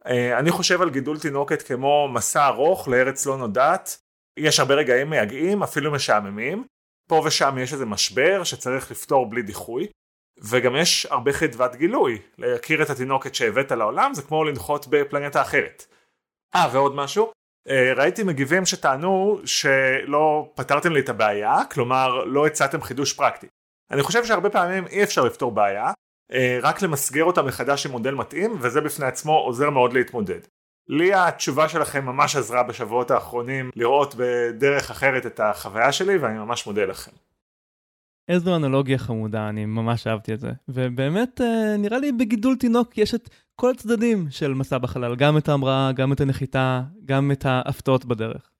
אה, אני חושב על גידול תינוקת כמו מסע ארוך לארץ לא נודעת. יש הרבה רגעים מייגעים, אפילו משעממים. פה ושם יש איזה משבר שצריך לפתור בלי דיחוי. וגם יש הרבה חדוות גילוי. להכיר את התינוקת שהבאת לעולם זה כמו לנחות בפלנטה אחרת. אה, ועוד משהו. אה, ראיתי מגיבים שטענו שלא פתרתם לי את הבעיה, כלומר לא הצעתם חידוש פרקטי. אני חושב שהרבה פעמים אי אפשר לפתור בעיה, אה, רק למסגר אותה מחדש עם מודל מתאים, וזה בפני עצמו עוזר מאוד להתמודד. לי התשובה שלכם ממש עזרה בשבועות האחרונים לראות בדרך אחרת את החוויה שלי, ואני ממש מודה לכם. איזו אנלוגיה חמודה, אני ממש אהבתי את זה. ובאמת, אה, נראה לי בגידול תינוק יש את כל הצדדים של מסע בחלל, גם את ההמראה, גם את הנחיתה, גם את ההפתעות בדרך.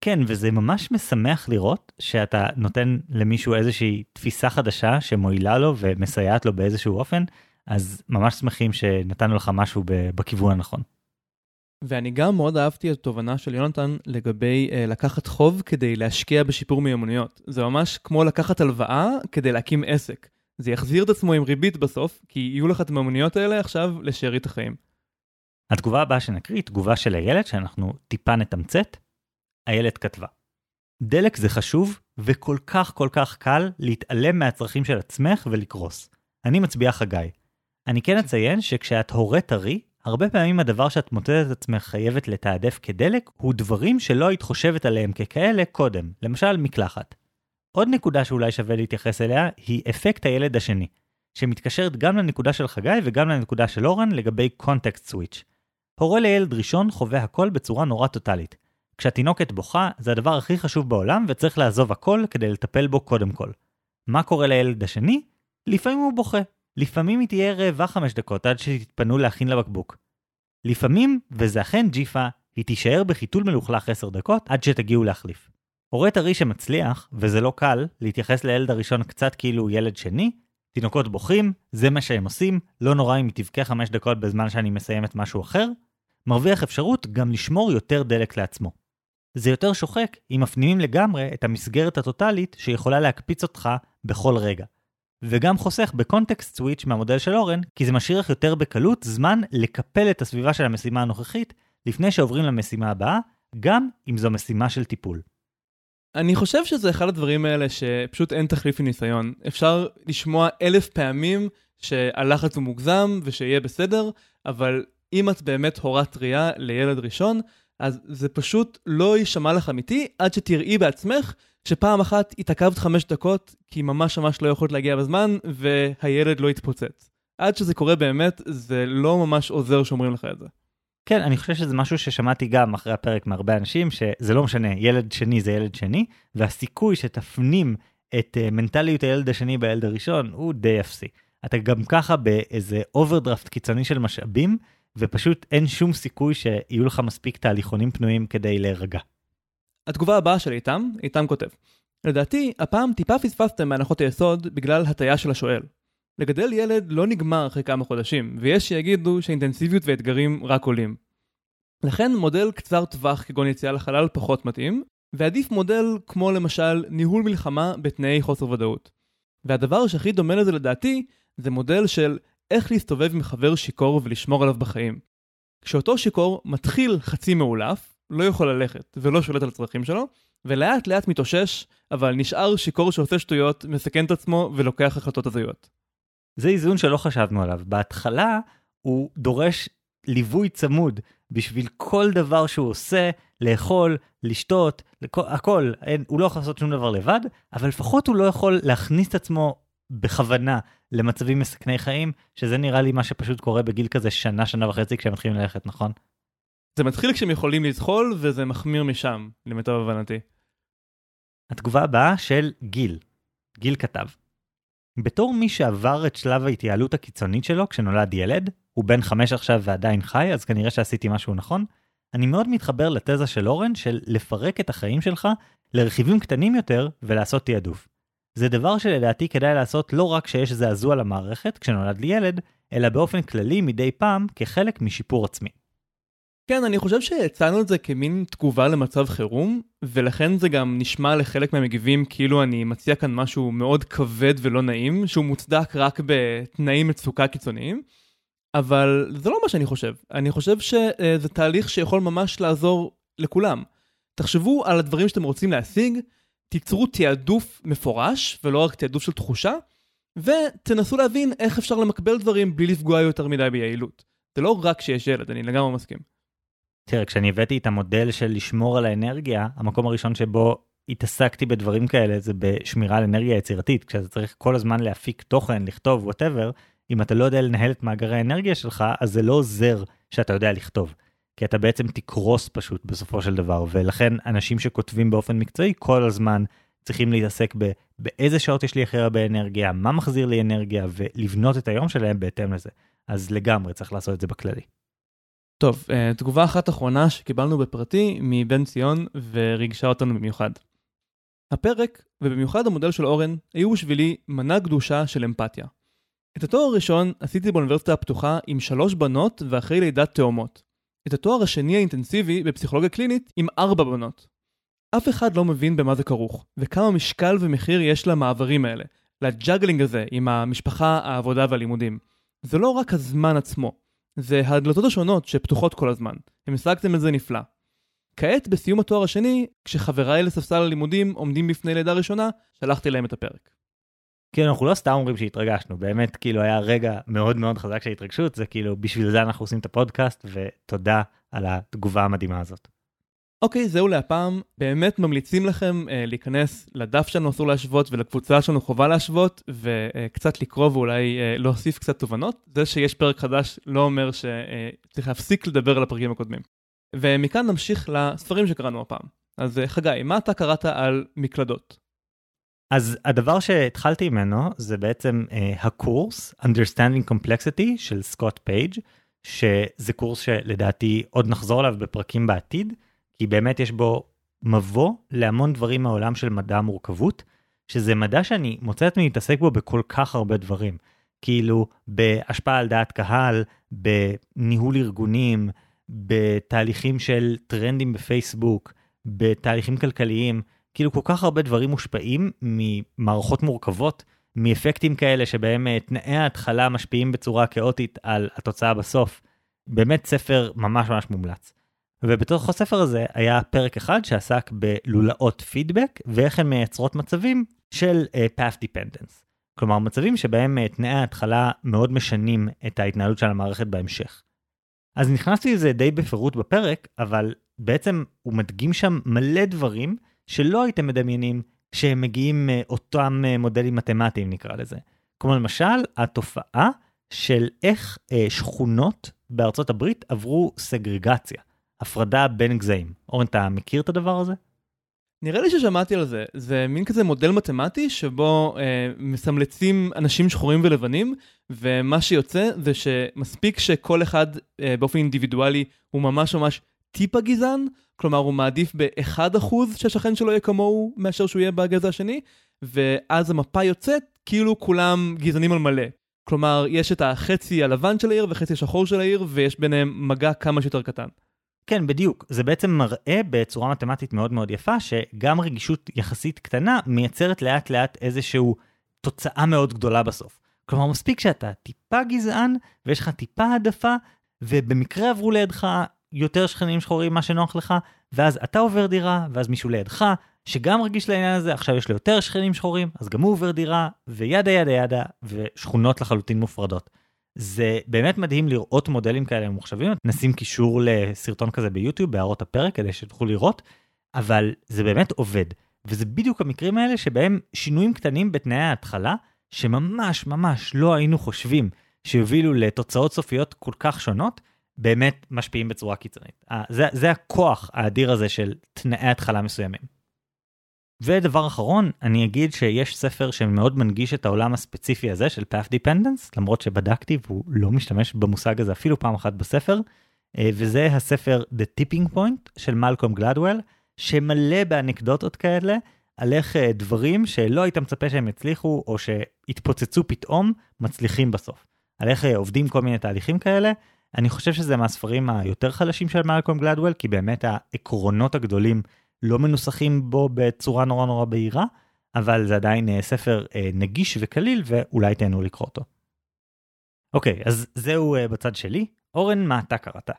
כן, וזה ממש משמח לראות שאתה נותן למישהו איזושהי תפיסה חדשה שמועילה לו ומסייעת לו באיזשהו אופן, אז ממש שמחים שנתנו לך משהו בכיוון הנכון. ואני גם מאוד אהבתי את התובנה של יונתן לגבי אה, לקחת חוב כדי להשקיע בשיפור מיומנויות. זה ממש כמו לקחת הלוואה כדי להקים עסק. זה יחזיר את עצמו עם ריבית בסוף, כי יהיו לך את המיומנויות האלה עכשיו לשארית החיים. התגובה הבאה שנקריא היא תגובה של איילת שאנחנו טיפה נתמצת. איילת כתבה: דלק זה חשוב וכל כך כל כך קל להתעלם מהצרכים של עצמך ולקרוס. אני מצביע חגי. אני כן אציין שכשאת הורה טרי, הרבה פעמים הדבר שאת מוצאת את עצמך חייבת לתעדף כדלק, הוא דברים שלא היית חושבת עליהם ככאלה קודם, למשל מקלחת. עוד נקודה שאולי שווה להתייחס אליה, היא אפקט הילד השני, שמתקשרת גם לנקודה של חגי וגם לנקודה של אורן לגבי קונטקסט סוויץ'. הורה לילד ראשון חווה הכל בצורה נורא טוטאלית. כשהתינוקת בוכה, זה הדבר הכי חשוב בעולם וצריך לעזוב הכל כדי לטפל בו קודם כל. מה קורה לילד השני? לפעמים הוא בוכה, לפעמים היא תהיה רעבה חמש דקות עד שתתפנו להכין לה בקבוק. לפעמים, וזה אכן ג'יפה, היא תישאר בחיתול מלוכלך עשר דקות עד שתגיעו להחליף. הורה טרי שמצליח, וזה לא קל, להתייחס לילד הראשון קצת כאילו הוא ילד שני, תינוקות בוכים, זה מה שהם עושים, לא נורא אם היא תבכה חמש דקות בזמן שאני מסיימת משהו אחר, מרוויח אפשרות גם לשמור יותר דלק לעצמו. זה יותר שוחק אם מפנימים לגמרי את המסגרת הטוטלית שיכולה להקפיץ אותך בכל רגע. וגם חוסך בקונטקסט סוויץ' מהמודל של אורן, כי זה משאיר לך יותר בקלות זמן לקפל את הסביבה של המשימה הנוכחית לפני שעוברים למשימה הבאה, גם אם זו משימה של טיפול. אני חושב שזה אחד הדברים האלה שפשוט אין תחליף לניסיון. אפשר לשמוע אלף פעמים שהלחץ הוא מוגזם ושיהיה בסדר, אבל אם את באמת הורה טריה לילד ראשון, אז זה פשוט לא יישמע לך אמיתי עד שתראי בעצמך שפעם אחת התעכבת חמש דקות כי ממש ממש לא יכולת להגיע בזמן והילד לא התפוצץ. עד שזה קורה באמת, זה לא ממש עוזר שאומרים לך את זה. כן, אני חושב שזה משהו ששמעתי גם אחרי הפרק מהרבה אנשים, שזה לא משנה, ילד שני זה ילד שני, והסיכוי שתפנים את uh, מנטליות הילד השני בילד הראשון הוא די אפסי. אתה גם ככה באיזה אוברדרפט קיצוני של משאבים, ופשוט אין שום סיכוי שיהיו לך מספיק תהליכונים פנויים כדי להירגע. התגובה הבאה של איתם, איתם כותב, לדעתי, הפעם טיפה פספסתם מהנחות היסוד בגלל הטיה של השואל. לגדל ילד לא נגמר אחרי כמה חודשים, ויש שיגידו שאינטנסיביות ואתגרים רק עולים. לכן מודל קצר טווח כגון יציאה לחלל פחות מתאים, ועדיף מודל כמו למשל ניהול מלחמה בתנאי חוסר ודאות. והדבר שהכי דומה לזה לדעתי, זה מודל של איך להסתובב עם חבר שיכור ולשמור עליו בחיים. כשאותו שיכור מתחיל חצי מאולף, לא יכול ללכת ולא שולט על הצרכים שלו, ולאט לאט מתאושש, אבל נשאר שיכור שעושה שטויות, מסכן את עצמו ולוקח החלטות הזויות. זה איזון שלא חשבנו עליו. בהתחלה הוא דורש ליווי צמוד בשביל כל דבר שהוא עושה, לאכול, לשתות, לכל, הכל. אין, הוא לא יכול לעשות שום דבר לבד, אבל לפחות הוא לא יכול להכניס את עצמו בכוונה למצבים מסכני חיים, שזה נראה לי מה שפשוט קורה בגיל כזה שנה, שנה וחצי כשהם מתחילים ללכת, נכון? זה מתחיל כשהם יכולים לזחול וזה מחמיר משם, למיטב הבנתי. התגובה הבאה של גיל. גיל כתב: בתור מי שעבר את שלב ההתייעלות הקיצונית שלו כשנולד ילד, הוא בן חמש עכשיו ועדיין חי, אז כנראה שעשיתי משהו נכון, אני מאוד מתחבר לתזה של אורן של לפרק את החיים שלך לרכיבים קטנים יותר ולעשות תעדוף. זה דבר שלדעתי כדאי לעשות לא רק כשיש זעזוע למערכת כשנולד לי ילד, אלא באופן כללי מדי פעם כחלק משיפור עצמי. כן, אני חושב שהצענו את זה כמין תגובה למצב חירום, ולכן זה גם נשמע לחלק מהמגיבים כאילו אני מציע כאן משהו מאוד כבד ולא נעים, שהוא מוצדק רק בתנאים מצוקה קיצוניים. אבל זה לא מה שאני חושב. אני חושב שזה תהליך שיכול ממש לעזור לכולם. תחשבו על הדברים שאתם רוצים להשיג, תיצרו תעדוף מפורש, ולא רק תעדוף של תחושה, ותנסו להבין איך אפשר למקבל דברים בלי לפגוע יותר מדי ביעילות. זה לא רק שיש ילד, אני לגמרי מסכים. תראה, כשאני הבאתי את המודל של לשמור על האנרגיה, המקום הראשון שבו התעסקתי בדברים כאלה זה בשמירה על אנרגיה יצירתית, כשאתה צריך כל הזמן להפיק תוכן, לכתוב, וואטאבר, אם אתה לא יודע לנהל את מאגרי האנרגיה שלך, אז זה לא עוזר שאתה יודע לכתוב. כי אתה בעצם תקרוס פשוט בסופו של דבר, ולכן אנשים שכותבים באופן מקצועי כל הזמן צריכים להתעסק ב- באיזה שעות יש לי הכי הרבה אנרגיה, מה מחזיר לי אנרגיה, ולבנות את היום שלהם בהתאם לזה. אז לגמרי צריך לעשות את זה בכללי. טוב, אה, תגובה אחת אחרונה שקיבלנו בפרטי מבן ציון וריגשה אותנו במיוחד. הפרק, ובמיוחד המודל של אורן, היו בשבילי מנה קדושה של אמפתיה. את התואר הראשון עשיתי באוניברסיטה הפתוחה עם שלוש בנות ואחרי לידת תאומות. את התואר השני האינטנסיבי בפסיכולוגיה קלינית עם ארבע בנות. אף אחד לא מבין במה זה כרוך, וכמה משקל ומחיר יש למעברים האלה, ל juggling הזה עם המשפחה, העבודה והלימודים. זה לא רק הזמן עצמו, זה הדלתות השונות שפתוחות כל הזמן. המשגתם את זה נפלא. כעת, בסיום התואר השני, כשחבריי לספסל הלימודים עומדים בפני לידה ראשונה, שלחתי להם את הפרק. כן, אנחנו לא סתם אומרים שהתרגשנו, באמת כאילו היה רגע מאוד מאוד חזק של התרגשות, זה כאילו בשביל זה אנחנו עושים את הפודקאסט, ותודה על התגובה המדהימה הזאת. אוקיי, זהו להפעם. באמת ממליצים לכם אה, להיכנס לדף שלנו אסור להשוות ולקבוצה שלנו חובה להשוות, וקצת אה, לקרוא ואולי אה, להוסיף קצת תובנות. זה שיש פרק חדש לא אומר שצריך אה, להפסיק לדבר על הפרקים הקודמים. ומכאן נמשיך לספרים שקראנו הפעם. אז אה, חגי, מה אתה קראת על מקלדות? אז הדבר שהתחלתי ממנו זה בעצם uh, הקורס Understanding Complexity של סקוט פייג', שזה קורס שלדעתי עוד נחזור אליו בפרקים בעתיד, כי באמת יש בו מבוא להמון דברים מהעולם של מדע המורכבות, שזה מדע שאני מוצא את עצמי להתעסק בו בכל כך הרבה דברים. כאילו בהשפעה על דעת קהל, בניהול ארגונים, בתהליכים של טרנדים בפייסבוק, בתהליכים כלכליים. כאילו כל כך הרבה דברים מושפעים ממערכות מורכבות, מאפקטים כאלה שבהם אה, תנאי ההתחלה משפיעים בצורה כאוטית על התוצאה בסוף. באמת ספר ממש ממש מומלץ. ובתוך הספר הזה היה פרק אחד שעסק בלולאות פידבק ואיך הן מייצרות מצבים של uh, path dependence. כלומר מצבים שבהם uh, תנאי ההתחלה מאוד משנים את ההתנהלות של המערכת בהמשך. אז נכנסתי לזה די בפירוט בפרק, אבל בעצם הוא מדגים שם מלא דברים שלא הייתם מדמיינים שהם מגיעים מאותם אה, מודלים מתמטיים נקרא לזה. כמו למשל התופעה של איך אה, שכונות בארצות הברית עברו סגרגציה, הפרדה בין גזעים. אורן, אתה מכיר את הדבר הזה? נראה לי ששמעתי על זה, זה מין כזה מודל מתמטי שבו אה, מסמלצים אנשים שחורים ולבנים, ומה שיוצא זה שמספיק שכל אחד אה, באופן אינדיבידואלי הוא ממש ממש טיפה גזען, כלומר הוא מעדיף ב-1% שהשכן שלו יהיה כמוהו מאשר שהוא יהיה בגזע השני, ואז המפה יוצאת כאילו כולם גזענים על מלא. כלומר, יש את החצי הלבן של העיר וחצי השחור של העיר, ויש ביניהם מגע כמה שיותר קטן. כן, בדיוק. זה בעצם מראה בצורה מתמטית מאוד מאוד יפה, שגם רגישות יחסית קטנה מייצרת לאט לאט איזושהי תוצאה מאוד גדולה בסוף. כלומר, מספיק שאתה טיפה גזען, ויש לך טיפה העדפה, ובמקרה עברו לידך יותר שכנים שחורים מה שנוח לך, ואז אתה עובר דירה, ואז מישהו לידך, שגם רגיש לעניין הזה, עכשיו יש לו יותר שכנים שחורים, אז גם הוא עובר דירה, וידה ידה ידה, ושכונות לחלוטין מופרדות. זה באמת מדהים לראות מודלים כאלה ממוחשבים, נשים קישור לסרטון כזה ביוטיוב, בהערות הפרק, כדי שתוכלו לראות, אבל זה באמת עובד. וזה בדיוק המקרים האלה שבהם שינויים קטנים בתנאי ההתחלה, שממש ממש לא היינו חושבים שיובילו לתוצאות סופיות כל כך שונות, באמת משפיעים בצורה קיצונית. זה, זה הכוח האדיר הזה של תנאי התחלה מסוימים. ודבר אחרון, אני אגיד שיש ספר שמאוד מנגיש את העולם הספציפי הזה של path dependence, למרות שבדקתי והוא לא משתמש במושג הזה אפילו פעם אחת בספר, אה, וזה הספר The Tipping Point של מלקום גלדוול, שמלא באנקדוטות כאלה על איך אה, דברים שלא היית מצפה שהם יצליחו או שהתפוצצו פתאום, מצליחים בסוף. על איך אה, עובדים כל מיני תהליכים כאלה, אני חושב שזה מהספרים היותר חלשים של מלקום גלדוול, כי באמת העקרונות הגדולים לא מנוסחים בו בצורה נורא נורא בהירה, אבל זה עדיין אה, ספר אה, נגיש וקליל ואולי תהנו לקרוא אותו. אוקיי, אז זהו אה, בצד שלי. אורן, מה אתה קראת?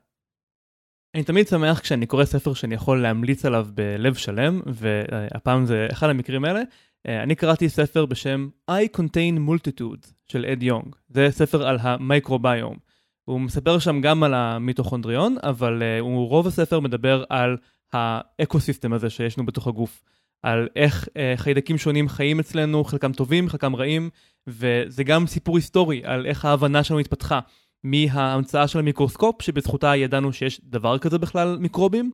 אני תמיד שמח כשאני קורא ספר שאני יכול להמליץ עליו בלב שלם, והפעם זה אחד המקרים האלה. אני קראתי ספר בשם I Contain Multitudes של אד יונג. זה ספר על המייקרוביום. הוא מספר שם גם על המיטוכונדריון, אבל הוא רוב הספר מדבר על האקוסיסטם הזה שיש לנו בתוך הגוף. על איך אה, חיידקים שונים חיים אצלנו, חלקם טובים, חלקם רעים, וזה גם סיפור היסטורי על איך ההבנה שלנו התפתחה מההמצאה של המיקרוסקופ, שבזכותה ידענו שיש דבר כזה בכלל מיקרובים,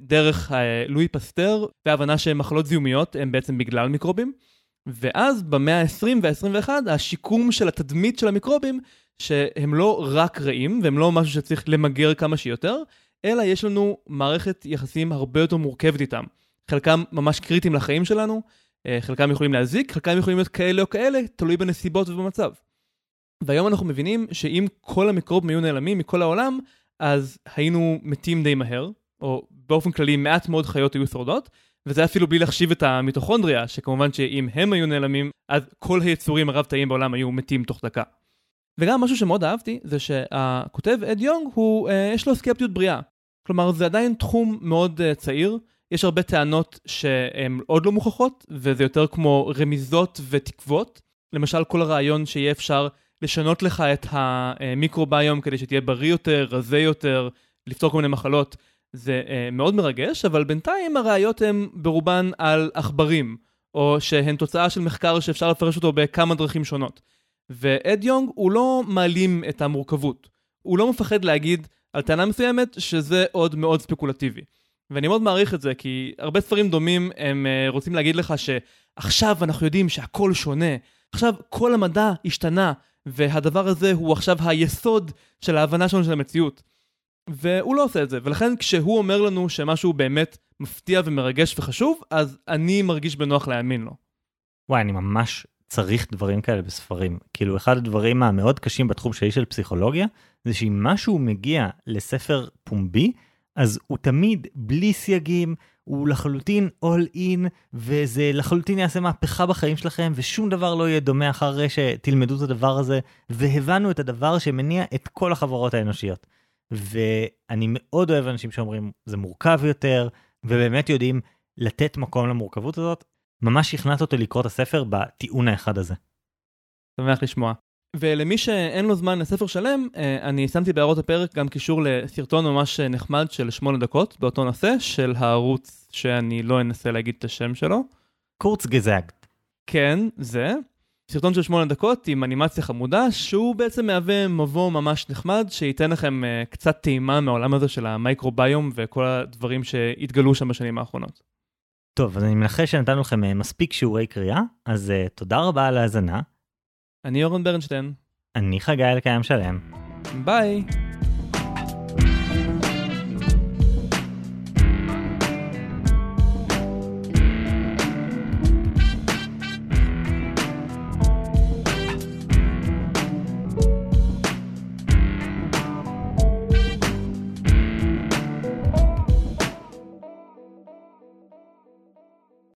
דרך אה, לואי פסטר, וההבנה שמחלות זיהומיות הן בעצם בגלל מיקרובים. ואז במאה ה-20 וה-21 השיקום של התדמית של המיקרובים, שהם לא רק רעים והם לא משהו שצריך למגר כמה שיותר, אלא יש לנו מערכת יחסים הרבה יותר מורכבת איתם. חלקם ממש קריטיים לחיים שלנו, אה, חלקם יכולים להזיק, חלקם יכולים להיות כאלה או כאלה, תלוי בנסיבות ובמצב. והיום אנחנו מבינים שאם כל המיקרובים היו נעלמים מכל העולם, אז היינו מתים די מהר, או באופן כללי מעט מאוד חיות היו שורדות, וזה אפילו בלי להחשיב את המיטוכונדריה, שכמובן שאם הם היו נעלמים, אז כל היצורים הרב-תאיים בעולם היו מתים תוך דקה. וגם משהו שמאוד אהבתי, זה שהכותב אד יונג, הוא, אה, יש לו סקפטיות בריאה. כלומר, זה עדיין תחום מאוד uh, צעיר, יש הרבה טענות שהן עוד לא מוכחות, וזה יותר כמו רמיזות ותקוות. למשל, כל הרעיון שיהיה אפשר לשנות לך את המיקרוביום כדי שתהיה בריא יותר, רזה יותר, לפתור כל מיני מחלות, זה uh, מאוד מרגש, אבל בינתיים הראיות הן ברובן על עכברים, או שהן תוצאה של מחקר שאפשר לפרש אותו בכמה דרכים שונות. ואד יונג הוא לא מעלים את המורכבות. הוא לא מפחד להגיד על טענה מסוימת שזה עוד מאוד ספקולטיבי. ואני מאוד מעריך את זה, כי הרבה ספרים דומים הם uh, רוצים להגיד לך שעכשיו אנחנו יודעים שהכל שונה, עכשיו כל המדע השתנה, והדבר הזה הוא עכשיו היסוד של ההבנה שלנו של המציאות. והוא לא עושה את זה, ולכן כשהוא אומר לנו שמשהו באמת מפתיע ומרגש וחשוב, אז אני מרגיש בנוח להאמין לו. וואי, אני ממש צריך דברים כאלה בספרים. כאילו, אחד הדברים המאוד קשים בתחום שלי של פסיכולוגיה, זה שאם משהו מגיע לספר פומבי, אז הוא תמיד בלי סייגים, הוא לחלוטין all in, וזה לחלוטין יעשה מהפכה בחיים שלכם, ושום דבר לא יהיה דומה אחרי שתלמדו את הדבר הזה, והבנו את הדבר שמניע את כל החברות האנושיות. ואני מאוד אוהב אנשים שאומרים, זה מורכב יותר, ובאמת יודעים לתת מקום למורכבות הזאת. ממש שכנעת אותי לקרוא את הספר בטיעון האחד הזה. שמח לשמוע. ולמי שאין לו זמן לספר שלם, אה, אני שמתי בהערות הפרק גם קישור לסרטון ממש נחמד של שמונה דקות באותו נושא של הערוץ שאני לא אנסה להגיד את השם שלו. קורץ גזאגט. כן, זה. סרטון של שמונה דקות עם אנימציה חמודה, שהוא בעצם מהווה מבוא ממש נחמד, שייתן לכם uh, קצת טעימה מהעולם הזה של המייקרוביום וכל הדברים שהתגלו שם בשנים האחרונות. טוב, אז אני מנחש שנתנו לכם uh, מספיק שיעורי קריאה, אז uh, תודה רבה על ההאזנה. אני אורן ברנשטיין. אני חגי אלקיים שלם. ביי.